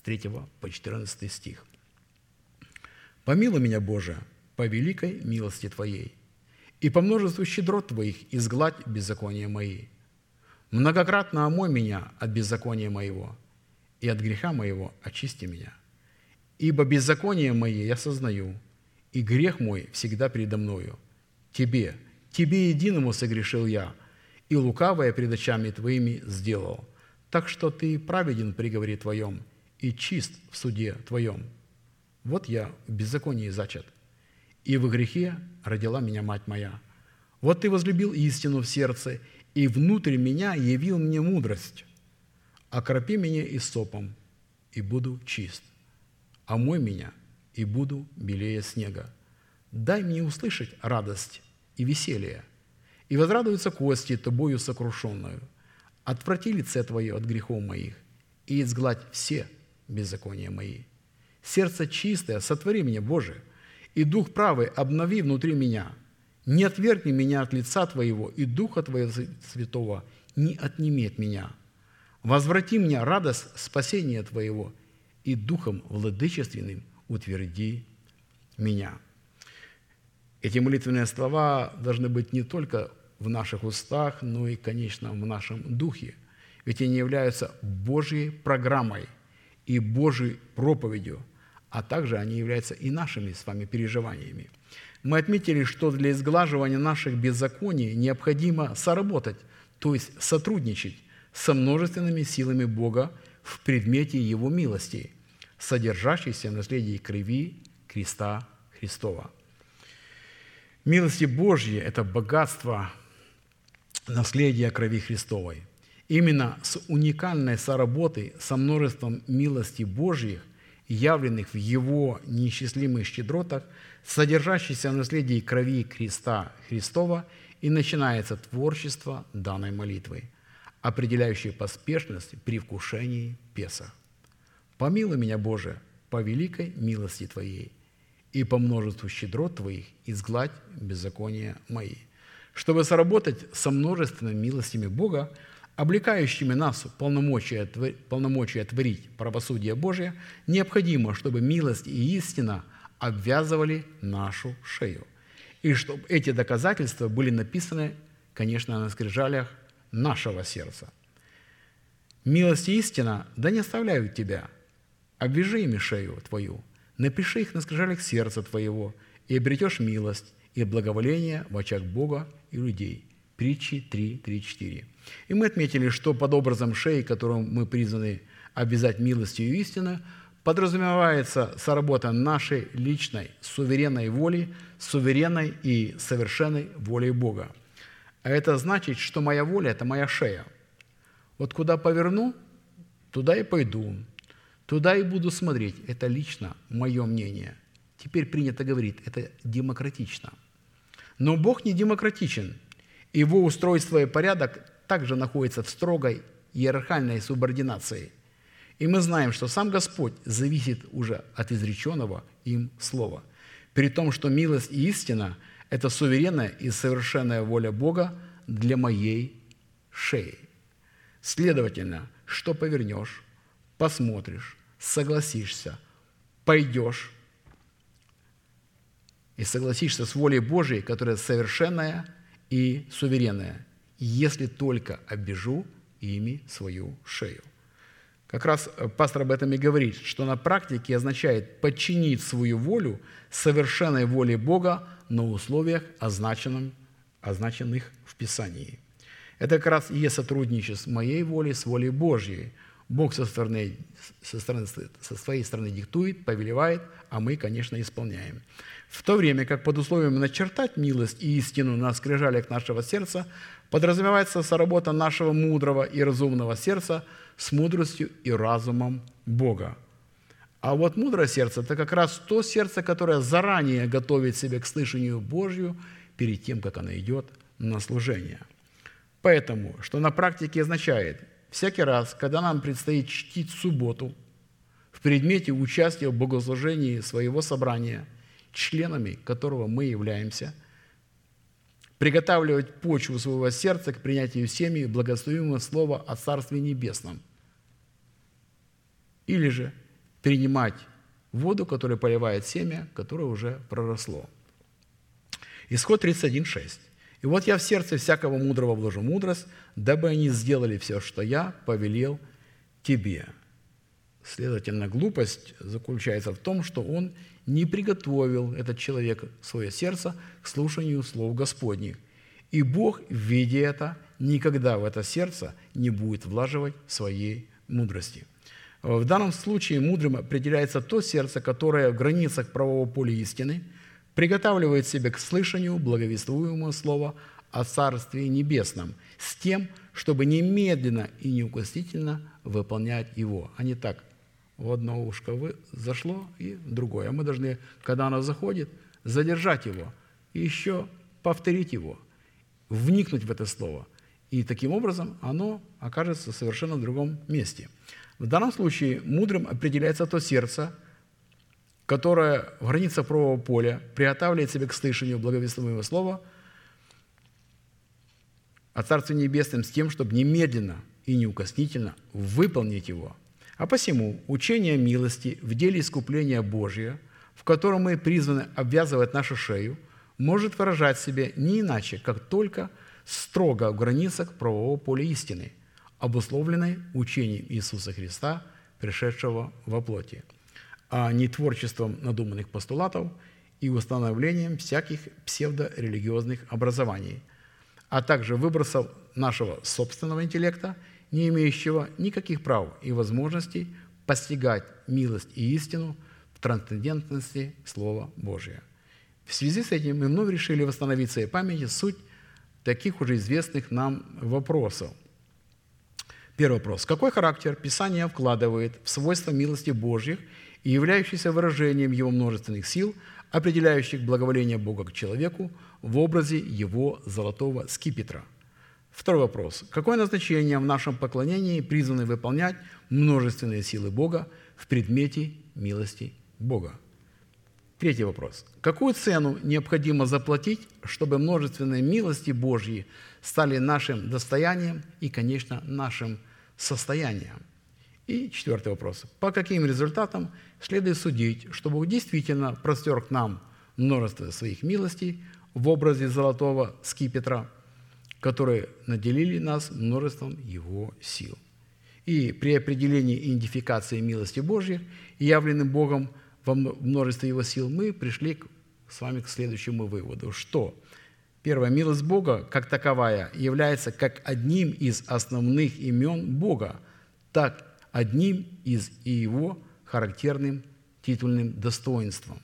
3 по 14 стих. «Помилуй меня, Боже, по великой милости Твоей, и по множеству щедрот Твоих изгладь беззакония мои, Многократно омой меня от беззакония моего, и от греха моего очисти меня. Ибо беззаконие мое я сознаю, и грех мой всегда передо мною. Тебе, Тебе единому согрешил я, и лукавое пред очами Твоими сделал. Так что Ты праведен в приговоре Твоем и чист в суде Твоем. Вот я в беззаконии зачат, и в грехе родила меня мать моя. Вот Ты возлюбил истину в сердце и внутрь меня явил мне мудрость. Окропи меня и сопом, и буду чист. Омой меня, и буду белее снега. Дай мне услышать радость и веселье, и возрадуются кости тобою сокрушенную. Отврати лице Твое от грехов моих, и изгладь все беззакония мои. Сердце чистое сотвори мне, Боже, и дух правый обнови внутри меня – не отвергни меня от лица Твоего, и Духа Твоего Святого не отними от меня. Возврати мне радость спасения Твоего, и Духом владычественным утверди меня». Эти молитвенные слова должны быть не только в наших устах, но и, конечно, в нашем духе. Ведь они являются Божьей программой и Божьей проповедью, а также они являются и нашими с вами переживаниями. Мы отметили, что для изглаживания наших беззаконий необходимо соработать, то есть сотрудничать со множественными силами Бога в предмете Его милости, содержащейся в наследии крови креста Христова. Милости Божьи – это богатство наследия крови Христовой. Именно с уникальной соработой со множеством милостей Божьих, явленных в Его неисчислимых щедротах, содержащейся в наследии крови креста Христова, и начинается творчество данной молитвы, определяющее поспешность при вкушении Песах. «Помилуй меня, Боже, по великой милости Твоей, и по множеству щедрот Твоих изгладь беззакония мои». Чтобы соработать со множественными милостями Бога, облекающими нас в полномочия, полномочия творить правосудие Божие, необходимо, чтобы милость и истина обвязывали нашу шею. И чтобы эти доказательства были написаны, конечно, на скрижалях нашего сердца. Милость и истина да не оставляют тебя. Обвяжи ими шею твою, напиши их на скрижалях сердца твоего, и обретешь милость и благоволение в очах Бога и людей. Притчи 3, 3, 4. И мы отметили, что под образом шеи, которым мы призваны обвязать милостью и истину, подразумевается соработа нашей личной суверенной воли, суверенной и совершенной волей Бога. А это значит, что моя воля – это моя шея. Вот куда поверну, туда и пойду, туда и буду смотреть. Это лично мое мнение. Теперь принято говорить, это демократично. Но Бог не демократичен. Его устройство и порядок также находятся в строгой иерархальной субординации – и мы знаем, что сам Господь зависит уже от изреченного им слова. При том, что милость и истина – это суверенная и совершенная воля Бога для моей шеи. Следовательно, что повернешь, посмотришь, согласишься, пойдешь и согласишься с волей Божией, которая совершенная и суверенная, если только обижу ими свою шею. Как раз э, пастор об этом и говорит, что на практике означает подчинить свою волю совершенной воле Бога на условиях, означенных, означенных в Писании. Это как раз и есть сотрудничество моей волей, с волей Божьей. Бог со, стороны, со, стороны, со своей стороны диктует, повелевает, а мы, конечно, исполняем. В то время как под условием начертать милость и истину на скрижалях нашего сердца подразумевается соработа нашего мудрого и разумного сердца – с мудростью и разумом Бога. А вот мудрое сердце – это как раз то сердце, которое заранее готовит себя к слышанию Божью перед тем, как оно идет на служение. Поэтому, что на практике означает, всякий раз, когда нам предстоит чтить субботу в предмете участия в богослужении своего собрания, членами которого мы являемся, приготавливать почву своего сердца к принятию семьи благословимого слова о Царстве Небесном – или же принимать воду, которая поливает семя, которое уже проросло. Исход 31.6. «И вот я в сердце всякого мудрого вложу мудрость, дабы они сделали все, что я повелел тебе». Следовательно, глупость заключается в том, что он не приготовил этот человек свое сердце к слушанию слов Господних. И Бог, видя это, никогда в это сердце не будет влаживать своей мудрости – в данном случае мудрым определяется то сердце, которое в границах правового поля истины приготавливает себя к слышанию благовествуемого слова о Царстве Небесном с тем, чтобы немедленно и неукоснительно выполнять его, а не так. В одно ушко зашло и другое. А мы должны, когда оно заходит, задержать его и еще повторить его, вникнуть в это слово. И таким образом оно окажется совершенно в другом месте – в данном случае мудрым определяется то сердце, которое в границах правого поля приготавливает себя к слышанию благовествуемого слова о Царстве Небесном с тем, чтобы немедленно и неукоснительно выполнить его. А посему учение милости в деле искупления Божия, в котором мы призваны обвязывать нашу шею, может выражать себя не иначе, как только строго в границах правового поля истины – обусловленной учением Иисуса Христа, пришедшего во плоти. а не творчеством надуманных постулатов и установлением всяких псевдорелигиозных образований, а также выбросов нашего собственного интеллекта, не имеющего никаких прав и возможностей постигать милость и истину в трансцендентности Слова Божия. В связи с этим мы вновь решили восстановить в своей памяти суть таких уже известных нам вопросов. Первый вопрос. Какой характер Писание вкладывает в свойства милости Божьих и являющийся выражением Его множественных сил, определяющих благоволение Бога к человеку в образе Его золотого скипетра? Второй вопрос. Какое назначение в нашем поклонении призваны выполнять множественные силы Бога в предмете милости Бога? Третий вопрос. Какую цену необходимо заплатить, чтобы множественные милости Божьи стали нашим достоянием и, конечно, нашим состоянием? И четвертый вопрос. По каким результатам следует судить, что Бог действительно простер к нам множество своих милостей в образе золотого скипетра, которые наделили нас множеством Его сил? И при определении идентификации милости Божьей, явленным Богом – во множестве Его сил, мы пришли с вами к следующему выводу, что первая милость Бога, как таковая, является как одним из основных имен Бога, так одним из Его характерным титульным достоинством.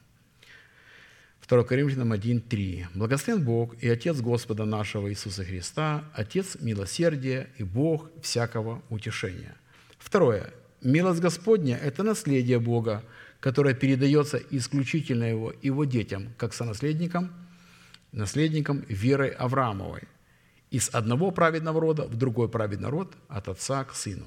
2 Коринфянам 1.3. «Благословен Бог и Отец Господа нашего Иисуса Христа, Отец милосердия и Бог всякого утешения». Второе. Милость Господня – это наследие Бога, которая передается исключительно его, его детям, как сонаследникам, наследникам веры Авраамовой, из одного праведного рода в другой праведный род, от отца к сыну.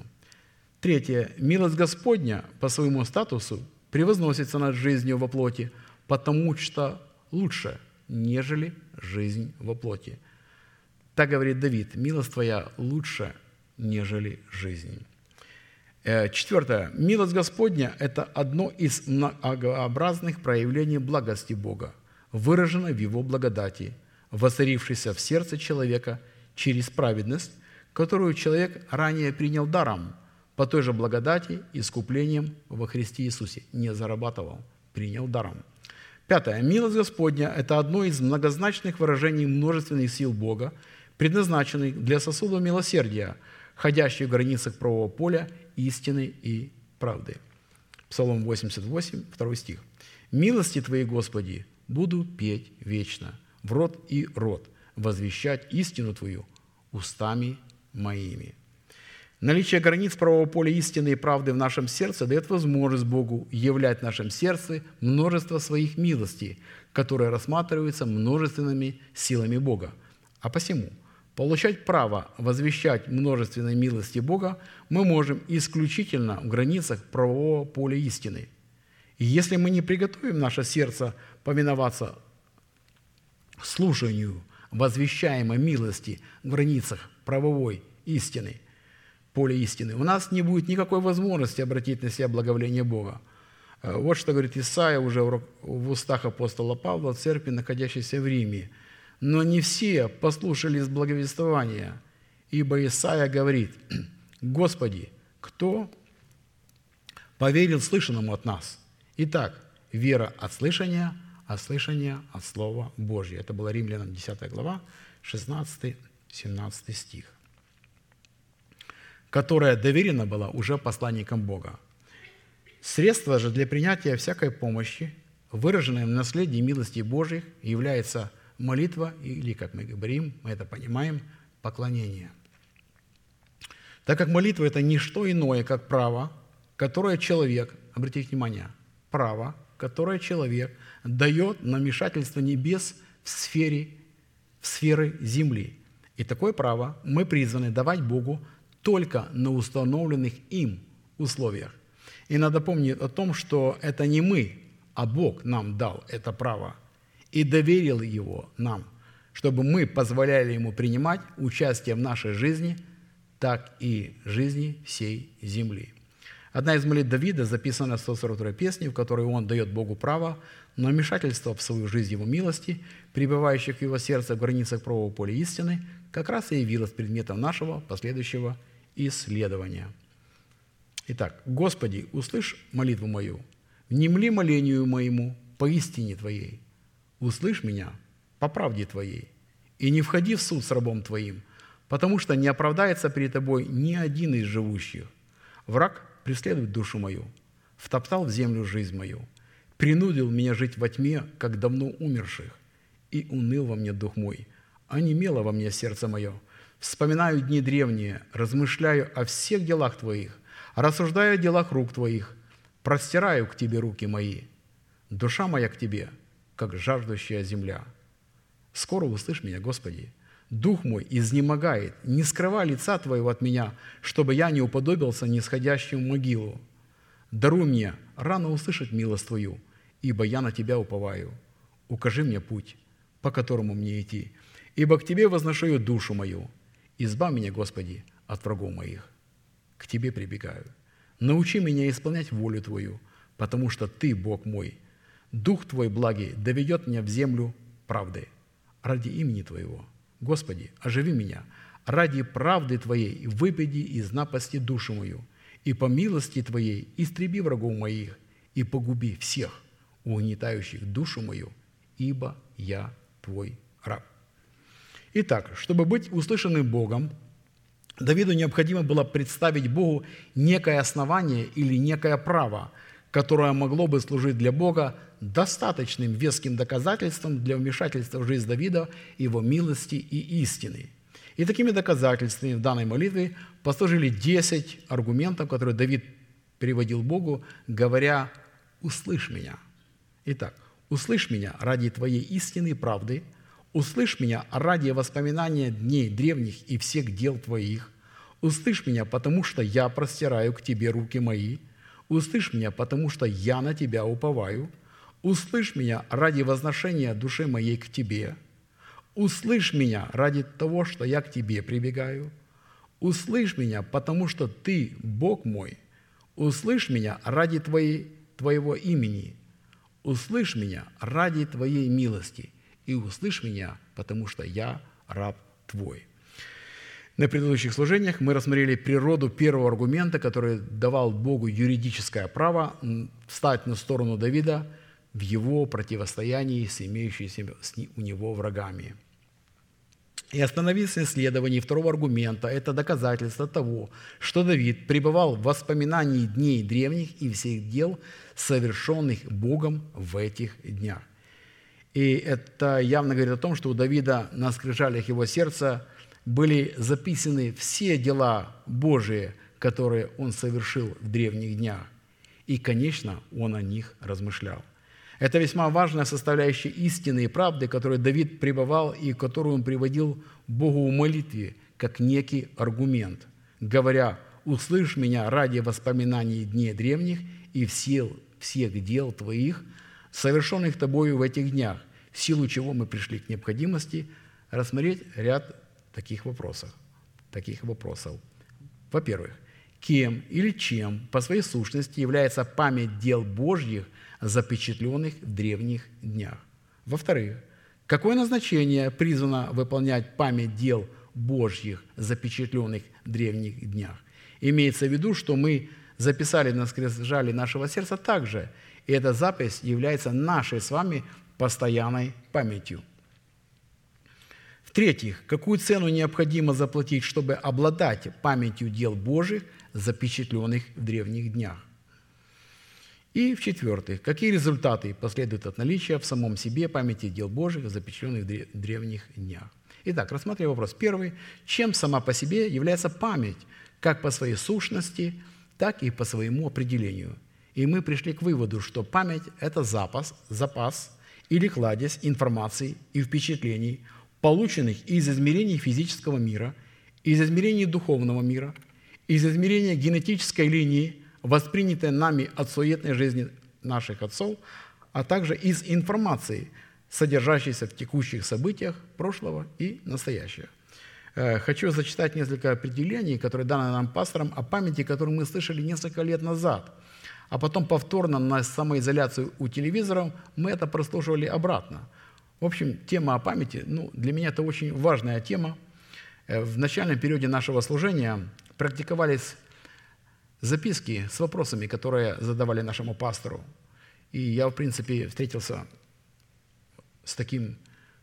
Третье. Милость Господня по своему статусу превозносится над жизнью во плоти, потому что лучше, нежели жизнь во плоти. Так говорит Давид, милость твоя лучше, нежели жизнь. Э, четвертое. Милость Господня – это одно из многообразных проявлений благости Бога, выражено в Его благодати, воцарившейся в сердце человека через праведность, которую человек ранее принял даром, по той же благодати, искуплением во Христе Иисусе. Не зарабатывал, принял даром. Пятое. Милость Господня – это одно из многозначных выражений множественных сил Бога, предназначенных для сосудов милосердия, ходящих в границах правового поля истины и правды. Псалом 88, 2 стих. «Милости Твои, Господи, буду петь вечно, в рот и рот, возвещать истину Твою устами моими». Наличие границ правового поля истины и правды в нашем сердце дает возможность Богу являть в нашем сердце множество своих милостей, которые рассматриваются множественными силами Бога. А посему – Получать право возвещать множественной милости Бога мы можем исключительно в границах правового поля истины. И если мы не приготовим наше сердце повиноваться слушанию возвещаемой милости в границах правовой истины, поля истины, у нас не будет никакой возможности обратить на себя благоволение Бога. Э, вот что говорит Исаия уже в устах апостола Павла, церкви, находящейся в Риме – но не все послушались благовествования, ибо Исаия говорит, «Господи, кто поверил слышанному от нас?» Итак, вера от слышания, а слышание от Слова Божьего. Это было Римлянам 10 глава, 16-17 стих которая доверена была уже посланникам Бога. Средство же для принятия всякой помощи, выраженное в наследии милости Божьих, является – молитва или, как мы говорим, мы это понимаем, поклонение. Так как молитва – это не что иное, как право, которое человек, обратите внимание, право, которое человек дает на вмешательство небес в сфере, в сферы земли. И такое право мы призваны давать Богу только на установленных им условиях. И надо помнить о том, что это не мы, а Бог нам дал это право – и доверил его нам, чтобы мы позволяли ему принимать участие в нашей жизни, так и жизни всей земли. Одна из молитв Давида записана в 142 песне, в которой он дает Богу право на вмешательство в свою жизнь Его милости, пребывающих в Его сердце в границах правого поля истины, как раз и явилась предметом нашего последующего исследования. Итак, «Господи, услышь молитву мою, Внемли молению моему по истине Твоей. Услышь меня по правде Твоей. И не входи в суд с рабом Твоим, потому что не оправдается перед Тобой ни один из живущих. Враг преследует душу мою, втоптал в землю жизнь мою, принудил меня жить во тьме, как давно умерших, и уныл во мне дух мой, а немело во мне сердце мое. Вспоминаю дни древние, размышляю о всех делах Твоих, рассуждаю о делах рук Твоих, простираю к Тебе руки мои. Душа моя к Тебе, как жаждущая земля. Скоро услышь меня, Господи. Дух мой изнемогает, не скрывай лица Твоего от меня, чтобы я не уподобился нисходящему могилу. Даруй мне рано услышать милость Твою, ибо я на Тебя уповаю. Укажи мне путь, по которому мне идти, ибо к Тебе возношу я душу мою. Избавь меня, Господи, от врагов моих. К Тебе прибегаю. Научи меня исполнять волю Твою, потому что Ты, Бог мой. Дух Твой благий доведет меня в землю правды ради имени Твоего. Господи, оживи меня, ради правды Твоей выпади из напасти душу мою, и по милости Твоей истреби врагов моих, и погуби всех, угнетающих душу мою, ибо я Твой раб». Итак, чтобы быть услышанным Богом, Давиду необходимо было представить Богу некое основание или некое право, которое могло бы служить для Бога достаточным веским доказательством для вмешательства в жизнь Давида, его милости и истины. И такими доказательствами в данной молитве послужили 10 аргументов, которые Давид переводил Богу, говоря «услышь меня». Итак, «услышь меня ради Твоей истины и правды», «услышь меня ради воспоминания дней древних и всех дел Твоих», «услышь меня, потому что я простираю к Тебе руки мои», «услышь меня, потому что я на Тебя уповаю», «услышь меня ради возношения души моей к Тебе», «услышь меня ради того, что я к Тебе прибегаю», «услышь меня, потому что Ты, Бог мой», «услышь меня ради Твоей, Твоего имени», «услышь меня ради Твоей милости», и услышь меня, потому что я раб Твой». На предыдущих служениях мы рассмотрели природу первого аргумента, который давал Богу юридическое право встать на сторону Давида в его противостоянии с имеющимися у него врагами. И остановиться на исследовании второго аргумента – это доказательство того, что Давид пребывал в воспоминании дней древних и всех дел, совершенных Богом в этих днях. И это явно говорит о том, что у Давида на скрижалях его сердца были записаны все дела Божии, которые он совершил в древних днях. И, конечно, он о них размышлял. Это весьма важная составляющая истины и правды, которой Давид пребывал и которую он приводил Богу в молитве, как некий аргумент, говоря, «Услышь меня ради воспоминаний дней древних и всех, всех дел Твоих, совершенных Тобою в этих днях, в силу чего мы пришли к необходимости рассмотреть ряд таких вопросов. Таких вопросов. Во-первых, кем или чем по своей сущности является память дел Божьих, запечатленных в древних днях? Во-вторых, какое назначение призвано выполнять память дел Божьих, запечатленных в древних днях? Имеется в виду, что мы записали на скрижале нашего сердца также, и эта запись является нашей с вами постоянной памятью. В-третьих, какую цену необходимо заплатить, чтобы обладать памятью дел Божьих, запечатленных в древних днях? И в-четвертых, какие результаты последуют от наличия в самом себе памяти дел Божьих, запечатленных в древних днях? Итак, рассматриваем вопрос первый. Чем сама по себе является память, как по своей сущности, так и по своему определению? И мы пришли к выводу, что память – это запас, запас или кладезь информации и впечатлений, полученных из измерений физического мира, из измерений духовного мира, из измерения генетической линии, воспринятой нами от суетной жизни наших отцов, а также из информации, содержащейся в текущих событиях прошлого и настоящего. Э, хочу зачитать несколько определений, которые даны нам пастором о памяти, которую мы слышали несколько лет назад, а потом повторно на самоизоляцию у телевизоров мы это прослушивали обратно – в общем, тема о памяти, ну, для меня это очень важная тема. Э, в начальном периоде нашего служения практиковались записки с вопросами, которые задавали нашему пастору. И я, в принципе, встретился с таким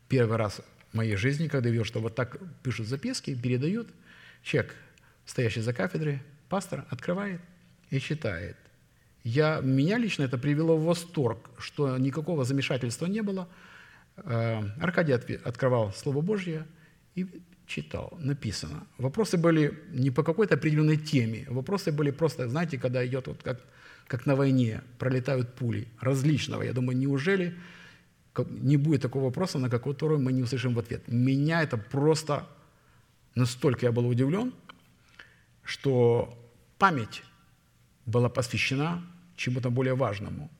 первый раз в моей жизни, когда видел, что вот так пишут записки, передают. Человек, стоящий за кафедрой, пастор, открывает и читает. Я, меня лично это привело в восторг, что никакого замешательства не было. Э, Аркадий открывал Слово Божье и читал, написано. Вопросы были не по какой-то определенной теме, вопросы были просто, знаете, когда идет вот как, как на войне, пролетают пули различного. Я думаю, неужели не будет такого вопроса, на который мы не услышим в ответ. Меня это просто настолько я был удивлен, что память была посвящена чему-то более важному.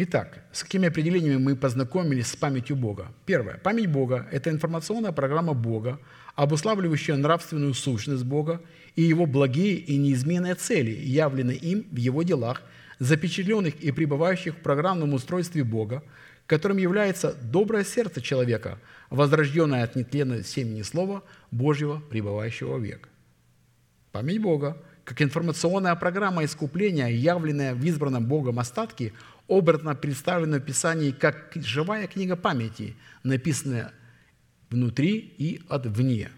Итак, с какими определениями мы познакомились с памятью Бога? Первое. Память Бога – это информационная программа Бога, обуславливающая нравственную сущность Бога и Его благие и неизменные цели, явленные им в Его делах, запечатленных и пребывающих в программном устройстве Бога, которым является доброе сердце человека, возрожденное от нетленного семени Слова Божьего, пребывающего век. Память Бога, как информационная программа искупления, явленная в избранном Богом остатке, обратно представлена в Писании как живая книга памяти, написанная внутри и отвне.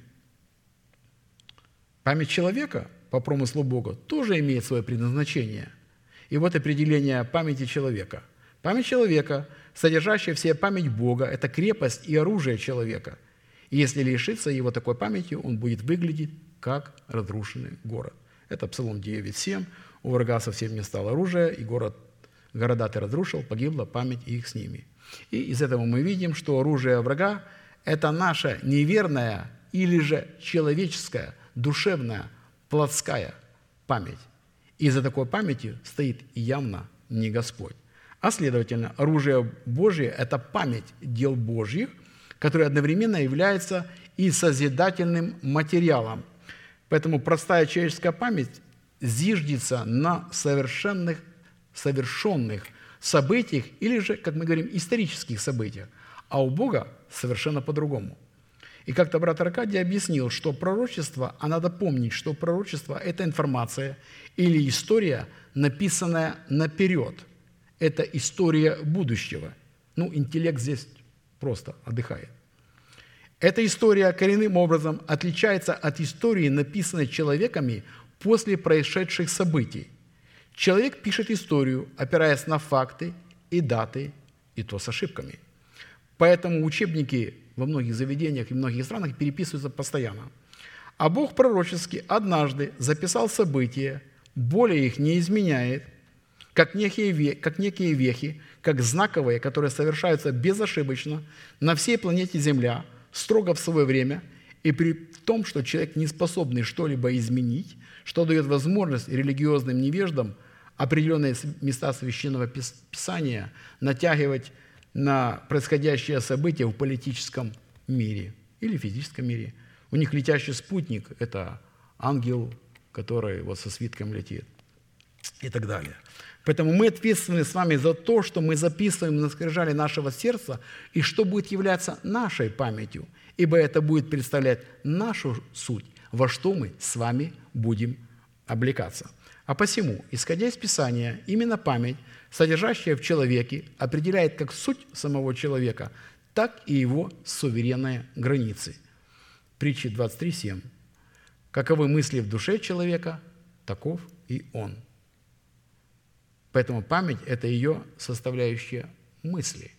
Память человека по промыслу Бога тоже имеет свое предназначение. И вот определение памяти человека. Память человека – содержащая в себе память Бога, это крепость и оружие человека. И если лишиться его такой памятью, он будет выглядеть как разрушенный город. Это Псалом 9.7. У врага совсем не стало оружия, и город, города ты разрушил, погибла память их с ними. И из этого мы видим, что оружие врага – это наша неверная или же человеческая, душевная, плотская память. И за такой памятью стоит явно не Господь. А следовательно, оружие Божие – это память дел Божьих, которая одновременно является и созидательным материалом. Поэтому простая человеческая память зиждется на совершенных, совершенных событиях или же, как мы говорим, исторических событиях. А у Бога совершенно по-другому. И как-то брат Аркадий объяснил, что пророчество, а надо помнить, что пророчество – это информация или история, написанная наперед – это история будущего. Ну, интеллект здесь просто отдыхает. Эта история коренным образом отличается от истории, написанной человеками после происшедших событий. Человек пишет историю, опираясь на факты и даты, и то с ошибками. Поэтому учебники во многих заведениях и многих странах переписываются постоянно. А Бог пророчески однажды записал события, более их не изменяет – как некие, как некие вехи, как знаковые, которые совершаются безошибочно на всей планете Земля, строго в свое время, и при том, что человек не способный что-либо изменить, что дает возможность религиозным невеждам определенные места священного писания натягивать на происходящее событие в политическом мире или физическом мире. У них летящий спутник – это ангел, который вот со свитком летит и так далее – Поэтому мы ответственны с вами за то, что мы записываем на скрижали нашего сердца и что будет являться нашей памятью, ибо это будет представлять нашу суть, во что мы с вами будем облекаться. А посему, исходя из Писания, именно память, содержащая в человеке, определяет как суть самого человека, так и его суверенные границы. Притча 23.7. «Каковы мысли в душе человека, таков и он». Поэтому память – это ее составляющая мысли.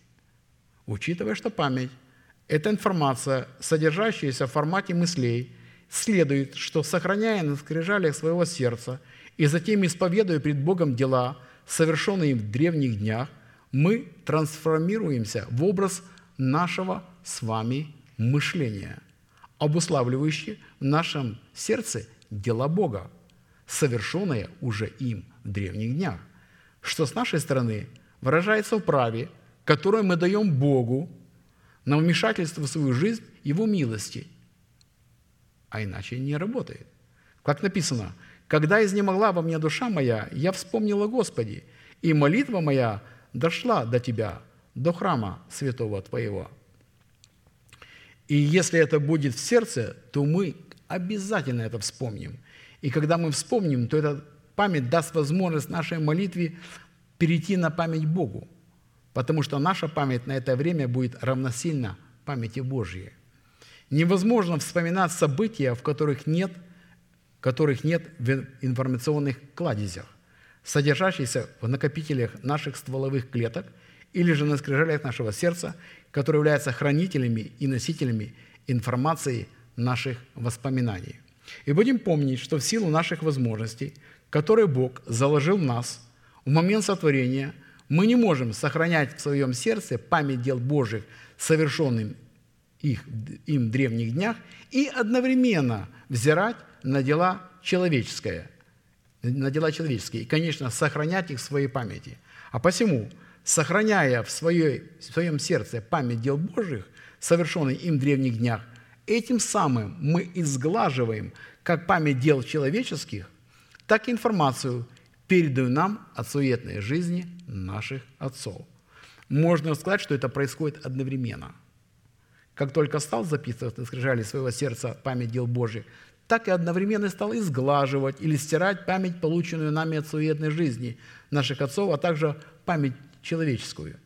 Учитывая, что память – это информация, содержащаяся в формате мыслей, следует, что, сохраняя на скрижалях своего сердца и затем исповедуя пред Богом дела, совершенные в древних днях, мы трансформируемся в образ нашего с вами мышления, обуславливающий в нашем сердце дела Бога, совершенные уже им в древних днях что с нашей стороны выражается в праве, которое мы даем Богу на вмешательство в свою жизнь Его милости. А иначе не работает. Как написано, «Когда изнемогла во мне душа моя, я вспомнила Господи, и молитва моя дошла до Тебя, до храма святого Твоего». И если это будет в сердце, то мы обязательно это вспомним. И когда мы вспомним, то это память даст возможность нашей молитве перейти на память Богу, потому что наша память на это время будет равносильна памяти Божьей. Невозможно вспоминать события, в которых нет, которых нет в информационных кладезях, содержащихся в накопителях наших стволовых клеток или же на скрижалях нашего сердца, которые являются хранителями и носителями информации наших воспоминаний. И будем помнить, что в силу наших возможностей, которые Бог заложил в нас в момент сотворения, мы не можем сохранять в своем сердце память дел Божьих, совершенным их, им в древних днях, и одновременно взирать на дела человеческое, на дела человеческие, и, конечно, сохранять их в своей памяти. А посему, сохраняя в, своей, в своем сердце память дел Божьих, совершенных им в древних днях, этим самым мы изглаживаем как память дел человеческих, так и информацию, переданную нам от суетной жизни наших отцов. Можно сказать, что это происходит одновременно. Как только стал записывать на скрижали своего сердца память дел Божьих, так и одновременно стал изглаживать или стирать память, полученную нами от суетной жизни наших отцов, а также память человеческую.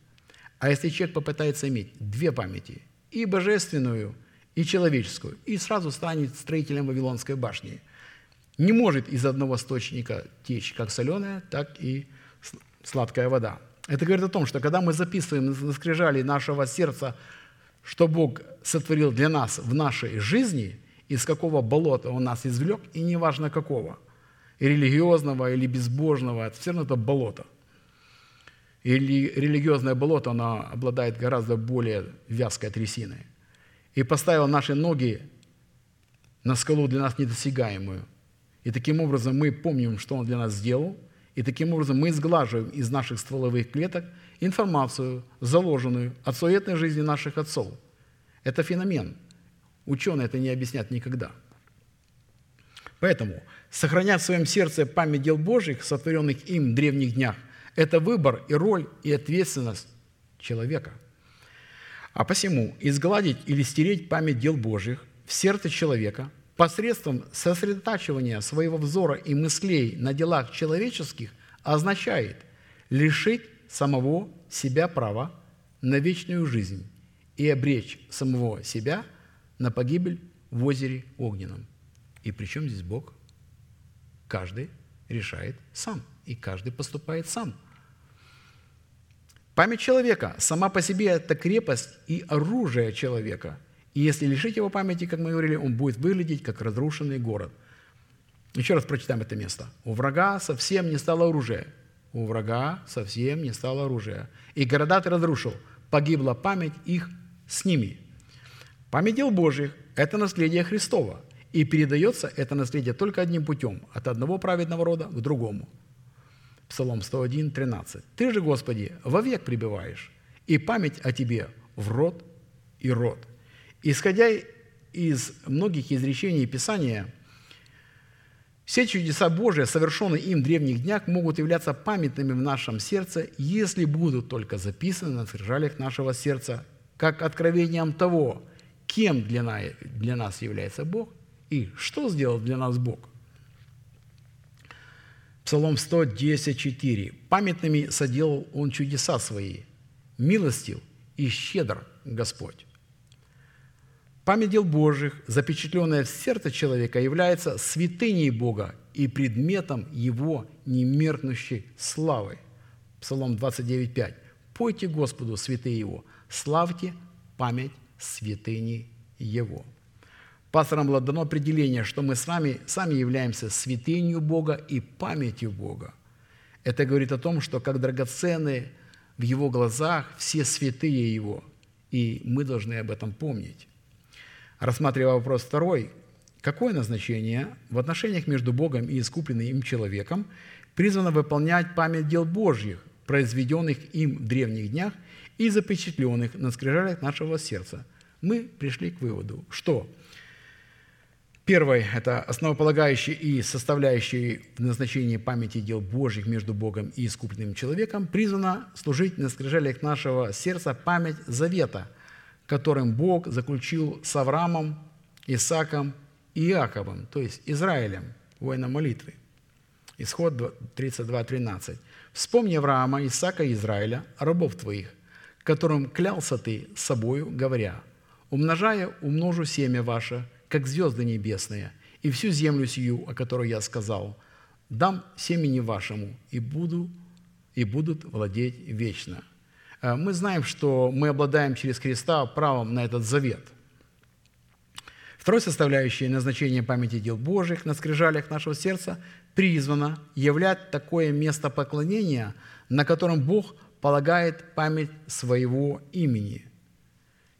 А если человек попытается иметь две памяти, и божественную, и человеческую, и сразу станет строителем Вавилонской башни, не может из одного источника течь как соленая, так и сладкая вода. Это говорит о том, что когда мы записываем на скрижали нашего сердца, что Бог сотворил для нас в нашей жизни, из какого болота Он нас извлек, и неважно какого, религиозного или безбожного, это все равно это болото. Или религиозное болото, оно обладает гораздо более вязкой трясиной. И поставил наши ноги на скалу для нас недосягаемую. И таким образом мы помним, что Он для нас сделал, и таким образом мы сглаживаем из наших стволовых клеток информацию, заложенную от суетной жизни наших отцов. Это феномен. Ученые это не объяснят никогда. Поэтому сохранять в своем сердце память дел Божьих, сотворенных им в древних днях, это выбор и роль, и ответственность человека. А посему изгладить или стереть память дел Божьих в сердце человека посредством сосредотачивания своего взора и мыслей на делах человеческих означает лишить самого себя права на вечную жизнь и обречь самого себя на погибель в озере огненном. И при чем здесь Бог? Каждый решает сам, и каждый поступает сам. Память человека сама по себе – это крепость и оружие человека – и если лишить его памяти, как мы говорили, он будет выглядеть как разрушенный город. Еще раз прочитаем это место. У врага совсем не стало оружия. У врага совсем не стало оружия. И города ты разрушил. Погибла память их с ними. Память дел Божьих – это наследие Христова. И передается это наследие только одним путем – от одного праведного рода к другому. Псалом 101, 13. «Ты же, Господи, вовек пребываешь, и память о Тебе в род и род». Исходя из многих изречений Писания, все чудеса Божии, совершенные им в древних днях, могут являться памятными в нашем сердце, если будут только записаны на скрижалях нашего сердца, как откровением того, кем для нас является Бог и что сделал для нас Бог. Псалом 110, 4. «Памятными соделал Он чудеса Свои, милостив и щедр Господь». Память дел Божьих, запечатленная в сердце человека, является святыней Бога и предметом Его немеркнущей славы. Псалом 29.5. «Пойте Господу, святые Его, славьте память святыни Его». Пасторам было дано определение, что мы с вами сами являемся святынью Бога и памятью Бога. Это говорит о том, что как драгоценные в Его глазах все святые Его, и мы должны об этом помнить. Рассматривая вопрос второй, какое назначение в отношениях между Богом и искупленным им человеком призвано выполнять память дел Божьих, произведенных им в древних днях и запечатленных на скрижалях нашего сердца, мы пришли к выводу, что Первое – это основополагающий и составляющий в назначении памяти дел Божьих между Богом и искупленным человеком призвана служить на скрижалях нашего сердца память завета – которым Бог заключил с Авраамом, Исаком и Иаковом, то есть Израилем, воином молитвы. Исход 32.13. Вспомни Авраама, Исаака и Израиля, рабов твоих, которым клялся ты собою, говоря, «Умножая, умножу семя ваше, как звезды небесные, и всю землю сию, о которой я сказал, дам семени вашему, и, буду, и будут владеть вечно». Э, Мы знаем, что мы обладаем через Христа правом на этот завет – Второй составляющей назначения памяти дел Божьих на скрижалях нашего сердца призвано являть такое место поклонения, на котором Бог полагает память своего имени.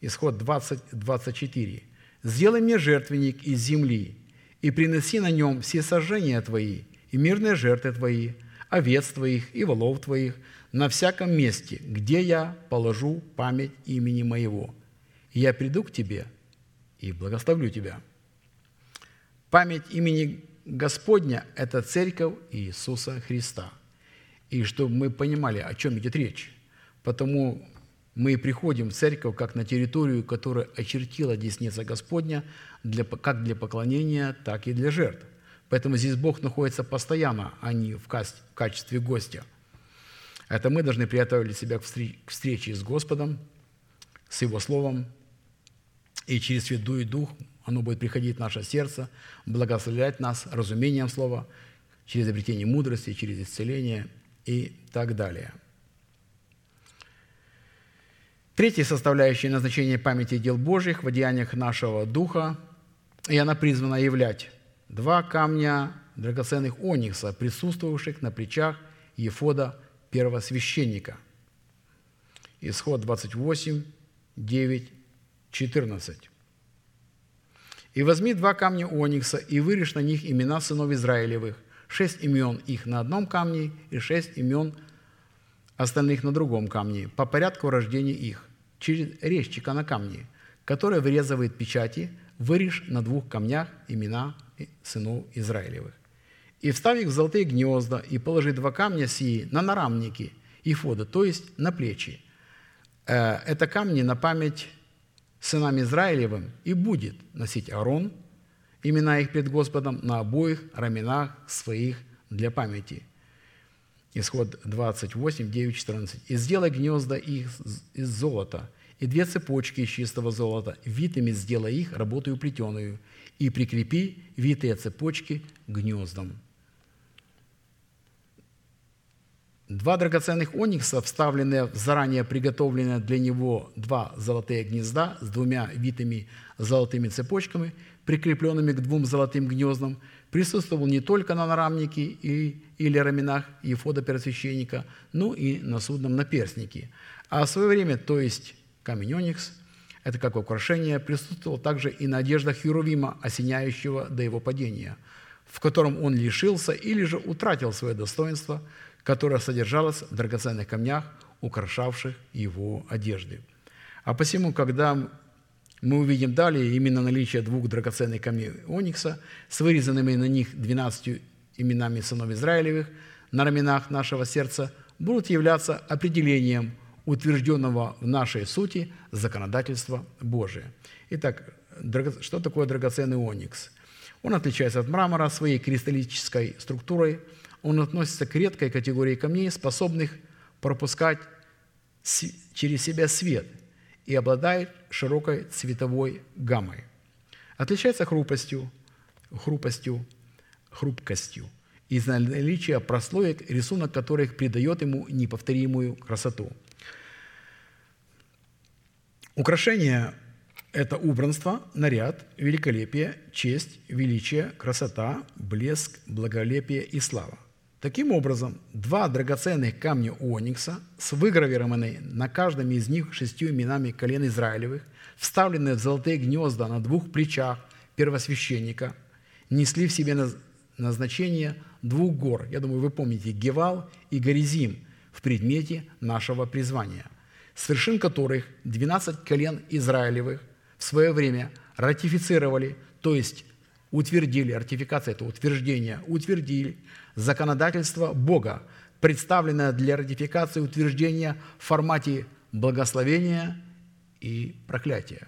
Исход 20, 24. «Сделай мне жертвенник из земли, и приноси на нем все сожжения твои, и мирные жертвы твои, овец твоих и волов твоих, на всяком месте, где я положу память имени моего. Я приду к тебе – и благословлю тебя». Память имени Господня – это церковь Иисуса Христа. И чтобы мы понимали, о чем идет речь. Потому мы приходим в церковь как на территорию, которую очертила десница Господня, для, как для поклонения, так и для жертв. Поэтому здесь Бог находится постоянно, а не в качестве гостя. Это мы должны приготовить себя к встрече с Господом, с Его Словом, и через Святой Дух оно будет приходить в наше сердце, благословлять нас разумением Слова, через обретение мудрости, через исцеление и так далее. Третья составляющая назначения памяти дел Божьих в одеяниях нашего Духа, и она призвана являть два камня драгоценных оникса, присутствовавших на плечах Ефода первосвященника. Исход 28, 9 14. «И возьми два камня оникса, и вырежь на них имена сынов Израилевых, шесть имен их на одном камне и шесть имен остальных на другом камне, по порядку рождения их, через резчика на камне, который вырезывает печати, вырежь на двух камнях имена сынов Израилевых. И вставь их в золотые гнезда, и положи два камня сии на нарамники Ифода, то есть на плечи. Э, это камни на память сынам Израилевым и будет носить Аарон имена их пред Господом на обоих раменах своих для памяти. Исход 28, 9, 14. «И сделай гнезда их из золота, и две цепочки из чистого золота, витыми сделай их работою плетеную, и прикрепи витые цепочки к гнездам». Два драгоценных оникса, вставленные в заранее приготовленные для него два золотые гнезда с двумя витыми золотыми цепочками, прикрепленными к двум золотым гнездам, присутствовал не только на нарамнике и, или раменах Ефода первосвященника, но и на судном наперстнике. А в свое время, то есть камень оникс, это как украшение, присутствовал также и на одеждах Херувима, осеняющего до его падения, в котором он лишился или же утратил свое достоинство – которая содержалась в драгоценных камнях, украшавших его одежды. А посему, когда мы увидим далее именно наличие двух драгоценных камней оникса с вырезанными на них двенадцатью именами сынов Израилевых на раменах нашего сердца, будут являться определением утвержденного в нашей сути законодательства Божия. Итак, что такое драгоценный оникс? Он отличается от мрамора своей кристаллической структурой – он относится к редкой категории камней, способных пропускать через себя свет и обладает широкой цветовой гаммой. Отличается хрупостью, хрупостью, хрупкостью из наличия прослоек, рисунок которых придает ему неповторимую красоту. Украшение – это убранство, наряд, великолепие, честь, величие, красота, блеск, благолепие и слава. Таким образом, два драгоценных камня оникса с выгравированной на каждом из них шестью именами колен Израилевых, вставленные в золотые гнезда на двух плечах первосвященника, несли в себе назначение двух гор. Я думаю, вы помните Гевал и Горизим в предмете нашего призвания, с вершин которых 12 колен Израилевых в свое время ратифицировали, то есть утвердили, ратификация – это утверждение, утвердили законодательство Бога, представленное для ратификации утверждения в формате благословения и проклятия.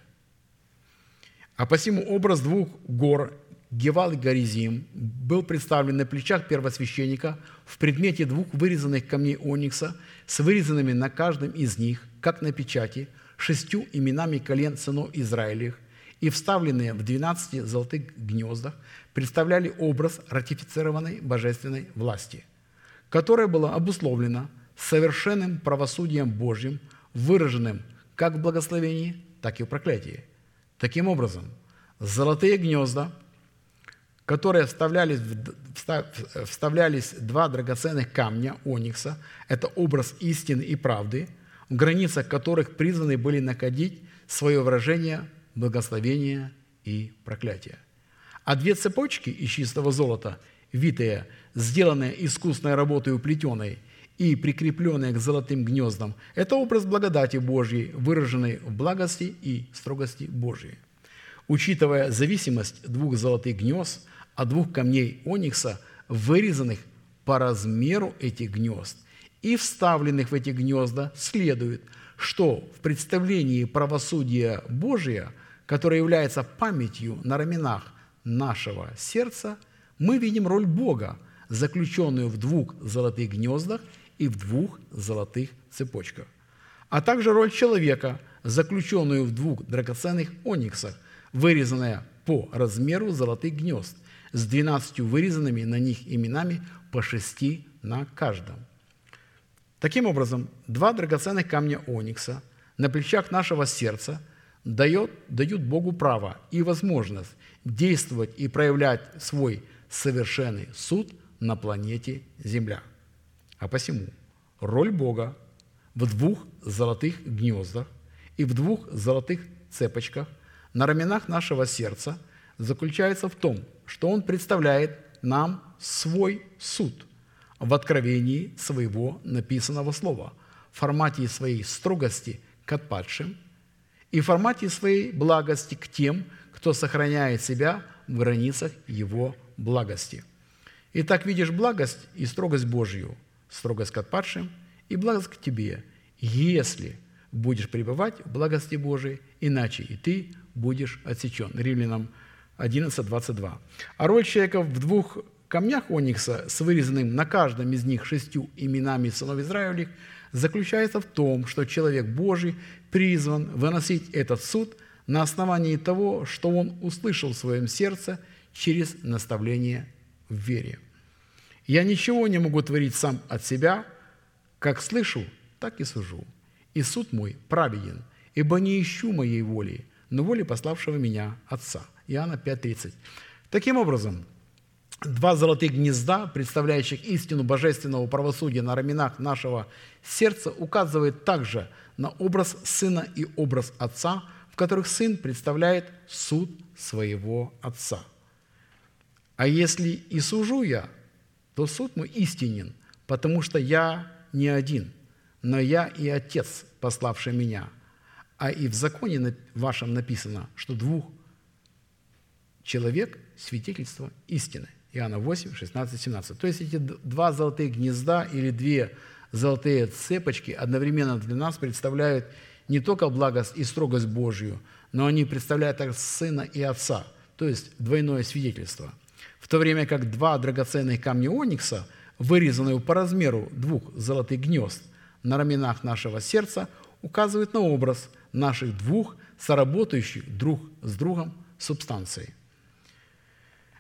А посему образ двух гор Гевал и Горизим был представлен на плечах первосвященника в предмете двух вырезанных камней оникса с вырезанными на каждом из них, как на печати, шестью именами колен сынов Израилевых и вставленные в 12 золотых гнездах представляли образ ратифицированной божественной власти, которая была обусловлена совершенным правосудием Божьим, выраженным как в благословении, так и в проклятии. Таким образом, золотые гнезда – которые вставлялись, вставлялись два драгоценных камня оникса, это образ истины и правды, в границах которых призваны были находить свое выражение благословения и проклятия. А две цепочки из чистого золота, витые, сделанные искусной работой уплетенной и прикрепленные к золотым гнездам, это образ благодати Божьей, выраженной в благости и строгости Божьей. Учитывая зависимость двух золотых гнезд – от двух камней оникса, вырезанных по размеру этих гнезд и вставленных в эти гнезда, следует, что в представлении правосудия Божия, которое является памятью на раменах нашего сердца, мы видим роль Бога, заключенную в двух золотых гнездах и в двух золотых цепочках, а также роль человека, заключенную в двух драгоценных ониксах, вырезанная по размеру золотых гнезд – с двенадцатью вырезанными на них именами по шести на каждом. Таким образом, два драгоценных камня оникса на плечах нашего сердца дает, дают Богу право и возможность действовать и проявлять свой совершенный суд на планете Земля. А посему роль Бога в двух золотых гнездах и в двух золотых цепочках на раменах нашего сердца заключается в том, что он представляет нам свой суд в откровении своего написанного слова, в формате своей строгости к отпадшим и в формате своей благости к тем, кто сохраняет себя в границах его благости. Итак, видишь благость и строгость Божью, строгость к отпадшим и благость к тебе, если будешь пребывать в благости Божией, иначе и ты будешь отсечен. Римлянам 11.22. А роль человека в двух камнях оникса с вырезанным на каждом из них шестью именами сынов Израилевых заключается в том, что человек Божий призван выносить этот суд на основании того, что он услышал в своем сердце через наставление в вере. «Я ничего не могу творить сам от себя, как слышу, так и сужу. И суд мой праведен, ибо не ищу моей воли, но воли пославшего меня Отца». Иоанна 5.30. Таким образом, два золотых гнезда, представляющих истину божественного правосудия на раменах нашего сердца, указывают также на образ Сына и образ Отца, в которых Сын представляет суд своего Отца. А если и сужу я, то суд мой истинен, потому что я не один, но я и Отец, пославший меня. А и в законе вашем написано, что двух человек – свидетельство истины. Иоанна 8, 16, 17. То есть эти два золотые гнезда или две золотые цепочки одновременно для нас представляют не только благость и строгость Божью, но они представляют также Сына и Отца, то есть двойное свидетельство. В то время как два драгоценных камня оникса, вырезанные по размеру двух золотых гнезд на раменах нашего сердца, указывают на образ наших двух соработающих друг с другом субстанций.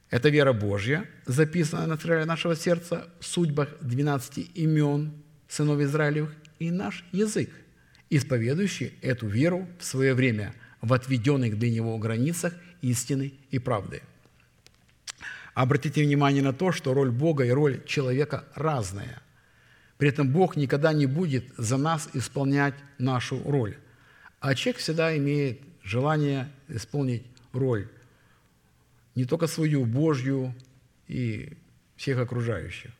Это вера Божья, записанная на царя нашего сердца в судьбах 12 имен сынов Израилевых, и наш язык, исповедующий эту веру в свое время в отведенных для него границах истины и правды. Обратите внимание на то, что роль Бога и роль человека разная. При этом Бог никогда не будет за нас исполнять нашу роль. А человек всегда имеет желание исполнить роль не только свою, Божью и всех окружающих.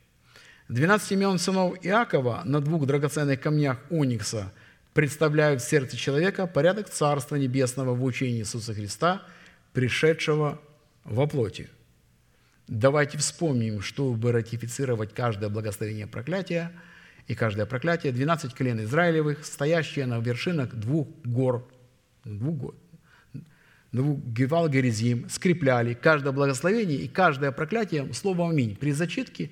12 имен сынов Иакова на двух драгоценных камнях оникса представляют в сердце человека порядок Царства Небесного в учении Иисуса Христа, пришедшего во плоти. Давайте вспомним, чтобы ратифицировать каждое благословение проклятия и каждое проклятие. 12 колен Израилевых, стоящие на вершинах двух гор, двух гор Гевал Герезим скрепляли каждое благословение и каждое проклятие словом «Аминь». При зачитке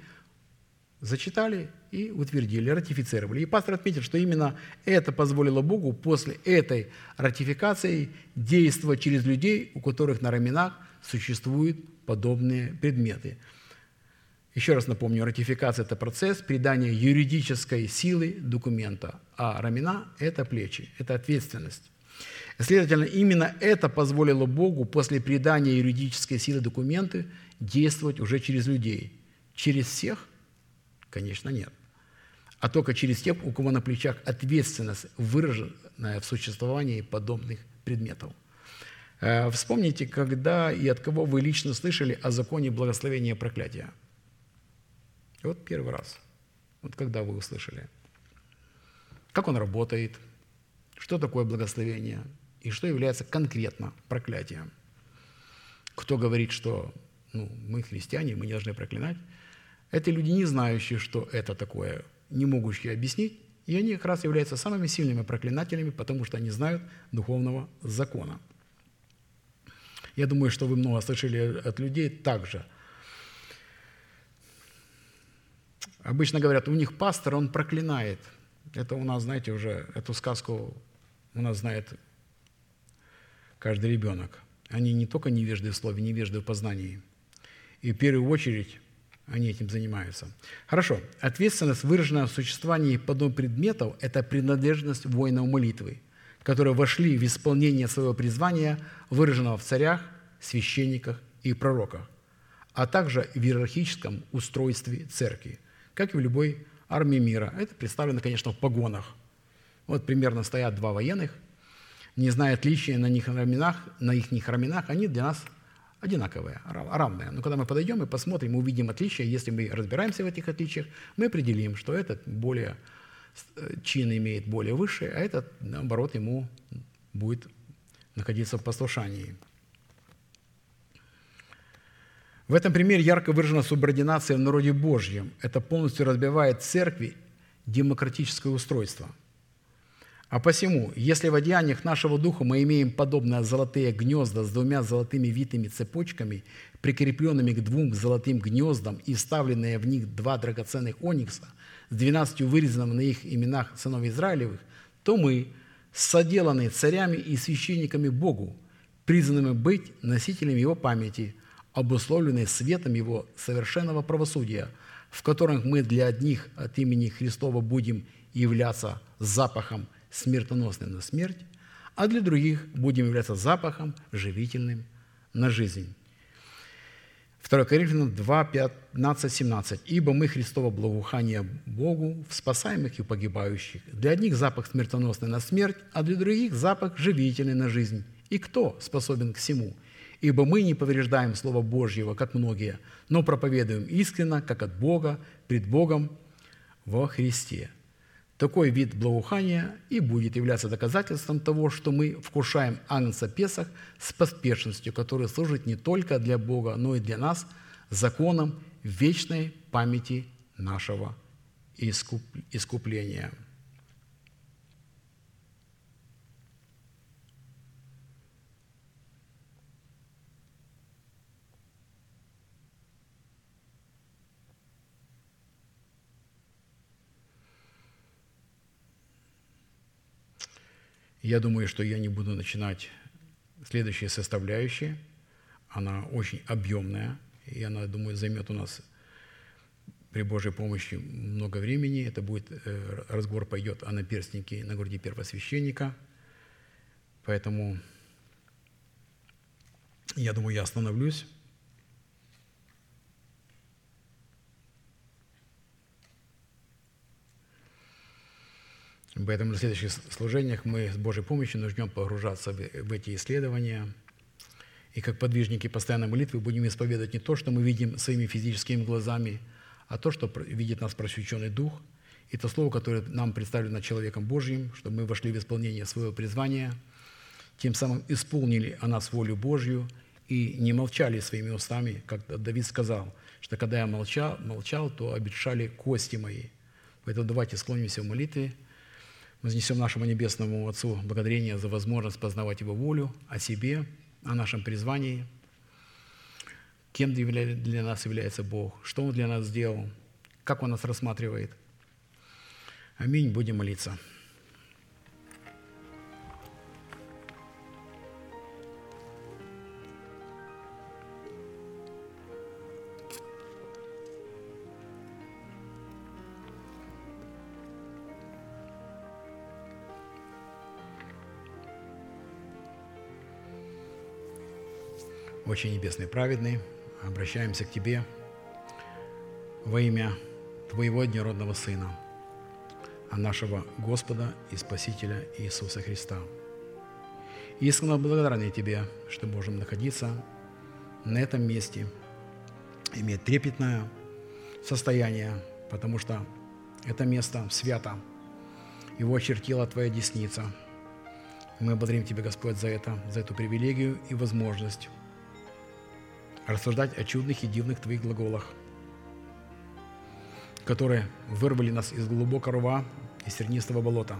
зачитали и утвердили, ратифицировали. И пастор отметил, что именно это позволило Богу после этой ратификации действовать через людей, у которых на раменах существуют подобные предметы. Еще раз напомню, ратификация – это процесс придания юридической силы документа, а рамена – это плечи, это ответственность. Следовательно, именно это позволило Богу после придания юридической силы документы действовать уже через людей. Через всех? Конечно, нет. А только через тех, у кого на плечах ответственность, выраженная в существовании подобных предметов. Э, вспомните, когда и от кого вы лично слышали о законе благословения и проклятия. Вот первый раз. Вот когда вы услышали. Как он работает, что такое благословение и что является конкретно проклятием. Кто говорит, что ну, мы христиане, мы не должны проклинать, это люди, не знающие, что это такое, не могущие объяснить, и они как раз являются самыми сильными проклинателями, потому что они знают духовного закона. Я думаю, что вы много слышали от людей также. Обычно говорят, у них пастор, он проклинает. Это у нас, знаете, уже эту сказку у нас знает каждый ребенок. Они не только невежды в слове, невежды в познании. И в первую очередь они этим занимаются. Хорошо. Ответственность, выраженная в существовании подобных предметов, это принадлежность воинов молитвы, которые вошли в исполнение своего призвания, выраженного в царях, священниках и пророках, а также в иерархическом устройстве церкви, как и в любой армии мира. Это представлено, конечно, в погонах. Вот примерно стоят два военных, не зная отличия на, них раменах, на их раменах, они для нас одинаковые, равные. Но когда мы подойдем и посмотрим, мы увидим отличия, если мы разбираемся в этих отличиях, мы определим, что этот более э, чин имеет более высший, а этот, наоборот, ему будет находиться в послушании. В этом примере ярко выражена субординация в народе Божьем. Это полностью разбивает церкви демократическое устройство – а посему, если в одеяниях нашего духа мы имеем подобные золотые гнезда с двумя золотыми витыми цепочками, прикрепленными к двум золотым гнездам и вставленные в них два драгоценных оникса с двенадцатью вырезанными на их именах сынов Израилевых, то мы, соделанные царями и священниками Богу, призванными быть носителями Его памяти, обусловленные светом Его совершенного правосудия, в котором мы для одних от имени Христова будем являться запахом смертоносным на смерть, а для других будем являться запахом живительным на жизнь. 2 Коринфянам 2, 15, 17. «Ибо мы Христово благоухание Богу в спасаемых и погибающих. Для одних запах смертоносный на смерть, а для других запах живительный на жизнь. И кто способен к всему? Ибо мы не повреждаем Слово Божьего, как многие, но проповедуем искренно, как от Бога, пред Богом во Христе». Такой вид благоухания и будет являться доказательством того, что мы вкушаем Агнца Песах с поспешностью, которая служит не только для Бога, но и для нас законом вечной памяти нашего искупления. Я думаю, что я не буду начинать следующие составляющие. Она очень объемная, и она, думаю, займет у нас при Божьей помощи много времени. Это будет, э, разговор пойдет о наперстнике на груди первосвященника. Поэтому я думаю, я остановлюсь. Поэтому на следующих служениях мы с Божьей помощью начнем погружаться в эти исследования. И как подвижники постоянной молитвы будем исповедовать не то, что мы видим своими физическими глазами, а то, что видит нас просвещенный Дух, и то слово, которое нам представлено человеком Божьим, чтобы мы вошли в исполнение своего призвания, тем самым исполнили о нас волю Божью и не молчали своими устами, как Давид сказал, что когда я молчал, молчал то обещали кости мои. Поэтому давайте склонимся в молитве – Вознесем нашему Небесному Отцу благодарение за возможность познавать Его волю о себе о нашем призвании, кем для нас является Бог, что Он для нас сделал, как Он нас рассматривает. Аминь. Будем молиться. Очень небесный праведный, обращаемся к Тебе во имя Твоего однородного Сына, а нашего Господа и Спасителя Иисуса Христа. Искренне благодарны Тебе, что можем находиться на этом месте, иметь трепетное состояние, потому что это место свято, его очертила Твоя десница. Мы благодарим Тебя, Господь, за это, за эту привилегию и возможность рассуждать о чудных и дивных Твоих глаголах, которые вырвали нас из глубокого рва и сернистого болота,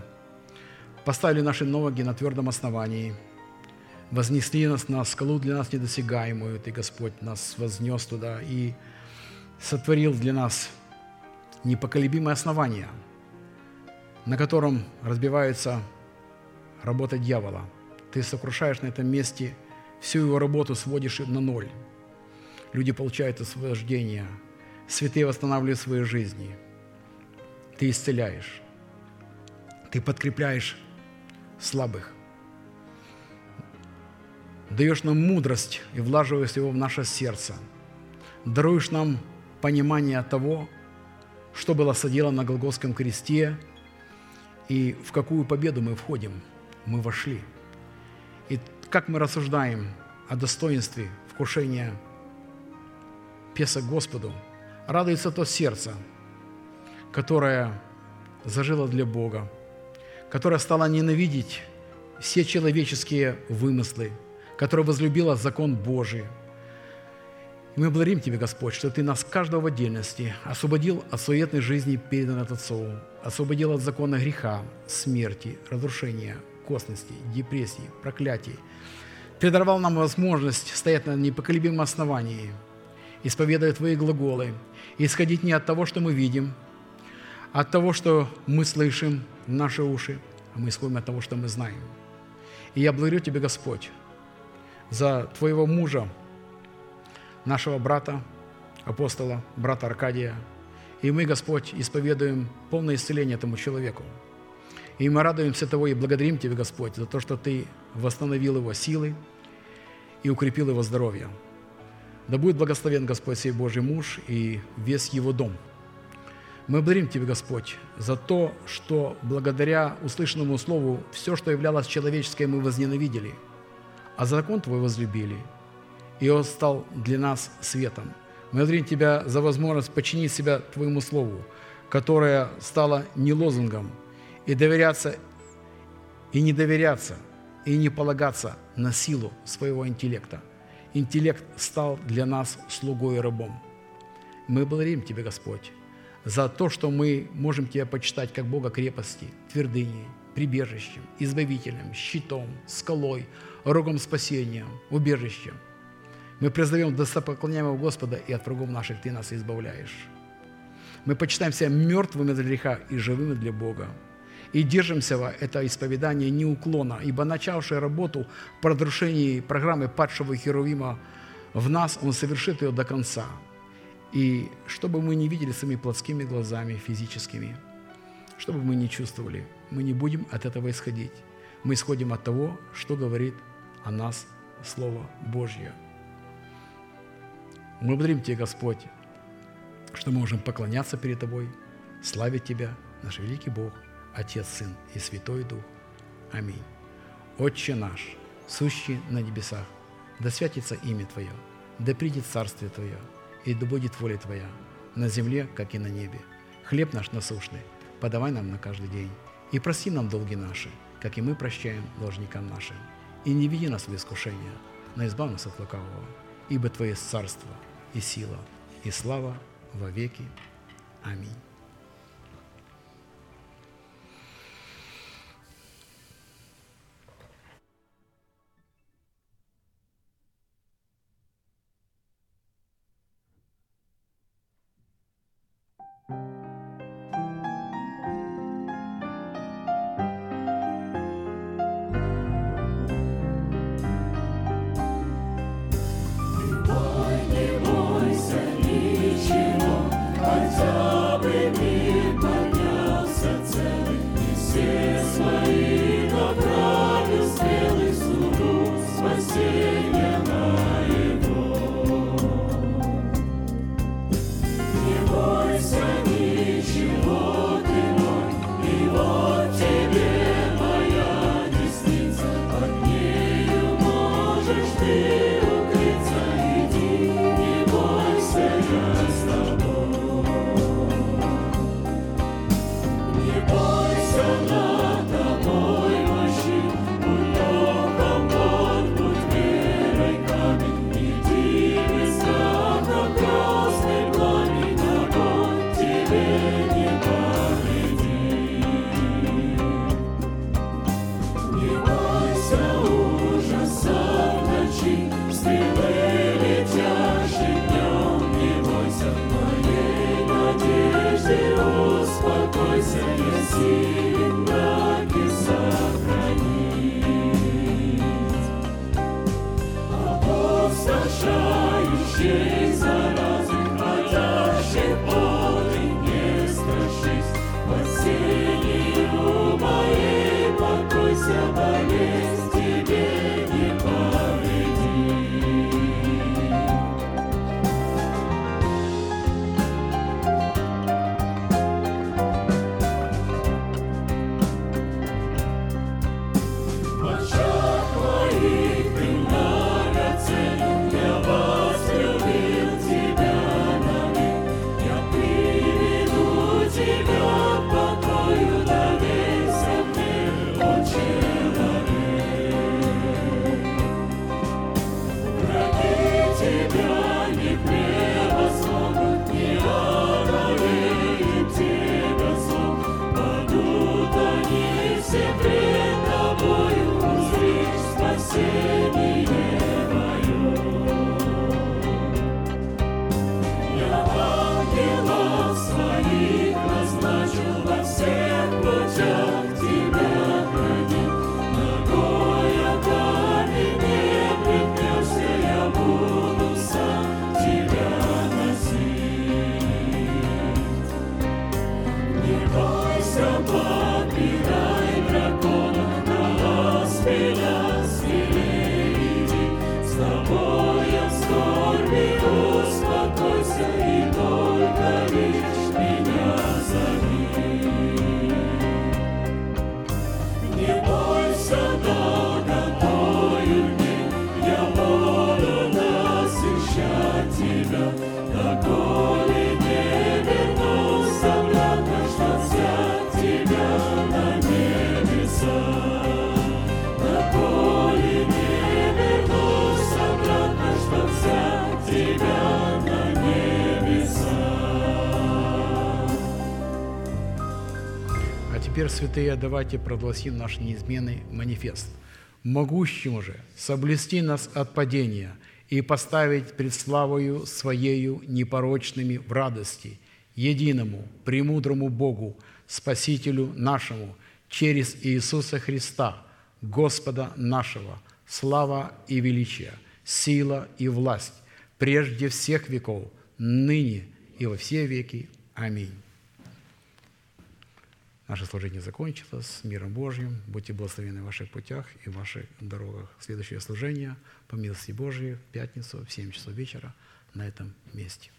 поставили наши ноги на твердом основании, вознесли нас на скалу для нас недосягаемую, Ты, Господь, нас вознес туда и сотворил для нас непоколебимое основание, на котором разбивается работа дьявола. Ты сокрушаешь на этом месте всю его работу, сводишь на ноль – Люди получают освобождение. Святые восстанавливают свои жизни. Ты исцеляешь. Ты подкрепляешь слабых. Даешь нам мудрость и влаживаешь его в наше сердце. Даруешь нам понимание того, что было соделано на Голгофском кресте и в какую победу мы входим. Мы вошли. И как мы рассуждаем о достоинстве вкушения песа Господу, радуется то сердце, которое зажило для Бога, которое стало ненавидеть все человеческие вымыслы, которое возлюбило закон Божий. И мы благодарим Тебя, Господь, что Ты нас каждого в отдельности освободил от суетной жизни, переданной от Отцу, освободил от закона греха, смерти, разрушения, косности, депрессии, проклятий, даровал нам возможность стоять на непоколебимом основании – исповедуя Твои глаголы, исходить не от того, что мы видим, от того, что мы слышим в наши уши, а мы исходим от того, что мы знаем. И я благодарю Тебя, Господь, за Твоего мужа, нашего брата, апостола, брата Аркадия. И мы, Господь, исповедуем полное исцеление этому человеку. И мы радуемся того и благодарим Тебя, Господь, за то, что Ты восстановил его силы и укрепил его здоровье. Да будет благословен Господь сей Божий муж и весь его дом. Мы благодарим Тебя, Господь, за то, что благодаря услышанному слову все, что являлось человеческое, мы возненавидели, а закон Твой возлюбили, и он стал для нас светом. Мы благодарим Тебя за возможность подчинить себя Твоему Слову, которое стало не лозунгом, и доверяться, и не доверяться, и не полагаться на силу своего интеллекта – интеллект стал для нас слугой и рабом. Мы благодарим Тебя, Господь, за то, что мы можем Тебя почитать как Бога крепости, твердыней, прибежищем, избавителем, щитом, скалой, рогом спасения, убежищем. Мы признаем достопоклоняемого Господа, и от врагов наших Ты нас избавляешь. Мы почитаем себя мертвыми для греха и живыми для Бога и держимся в это исповедание неуклонно, ибо начавший работу по разрушении программы падшего Херувима в нас, Он совершит ее до конца. И чтобы мы не видели своими плотскими глазами, физическими, чтобы мы не чувствовали, мы не будем от этого исходить. Мы исходим от того, что говорит о нас Слово Божье. Мы благодарим Тебя, Господь, что мы можем поклоняться перед Тобой, славить Тебя, наш великий Бог – Отец, Сын и Святой Дух. Аминь. Отче наш, сущий на небесах, да святится имя Твое, да придет Царствие Твое, и да будет воля Твоя, на земле, как и на небе. Хлеб наш насущный, подавай нам на каждый день, и прости нам долги наши, как и мы прощаем должникам нашим. И не веди нас в искушение, но избавь нас от лукавого, ибо Твое царство и сила и слава во веки. Аминь. святые, давайте прогласим наш неизменный манифест, могущему же соблести нас от падения и поставить пред славою Своею непорочными в радости, единому, премудрому Богу, Спасителю нашему, через Иисуса Христа, Господа нашего, слава и величие, сила и власть, прежде всех веков, ныне и во все веки. Аминь. Наше служение закончилось. С миром Божьим. Будьте благословены в ваших путях и в ваших дорогах. Следующее служение по милости Божьей в пятницу в 7 часов вечера на этом месте.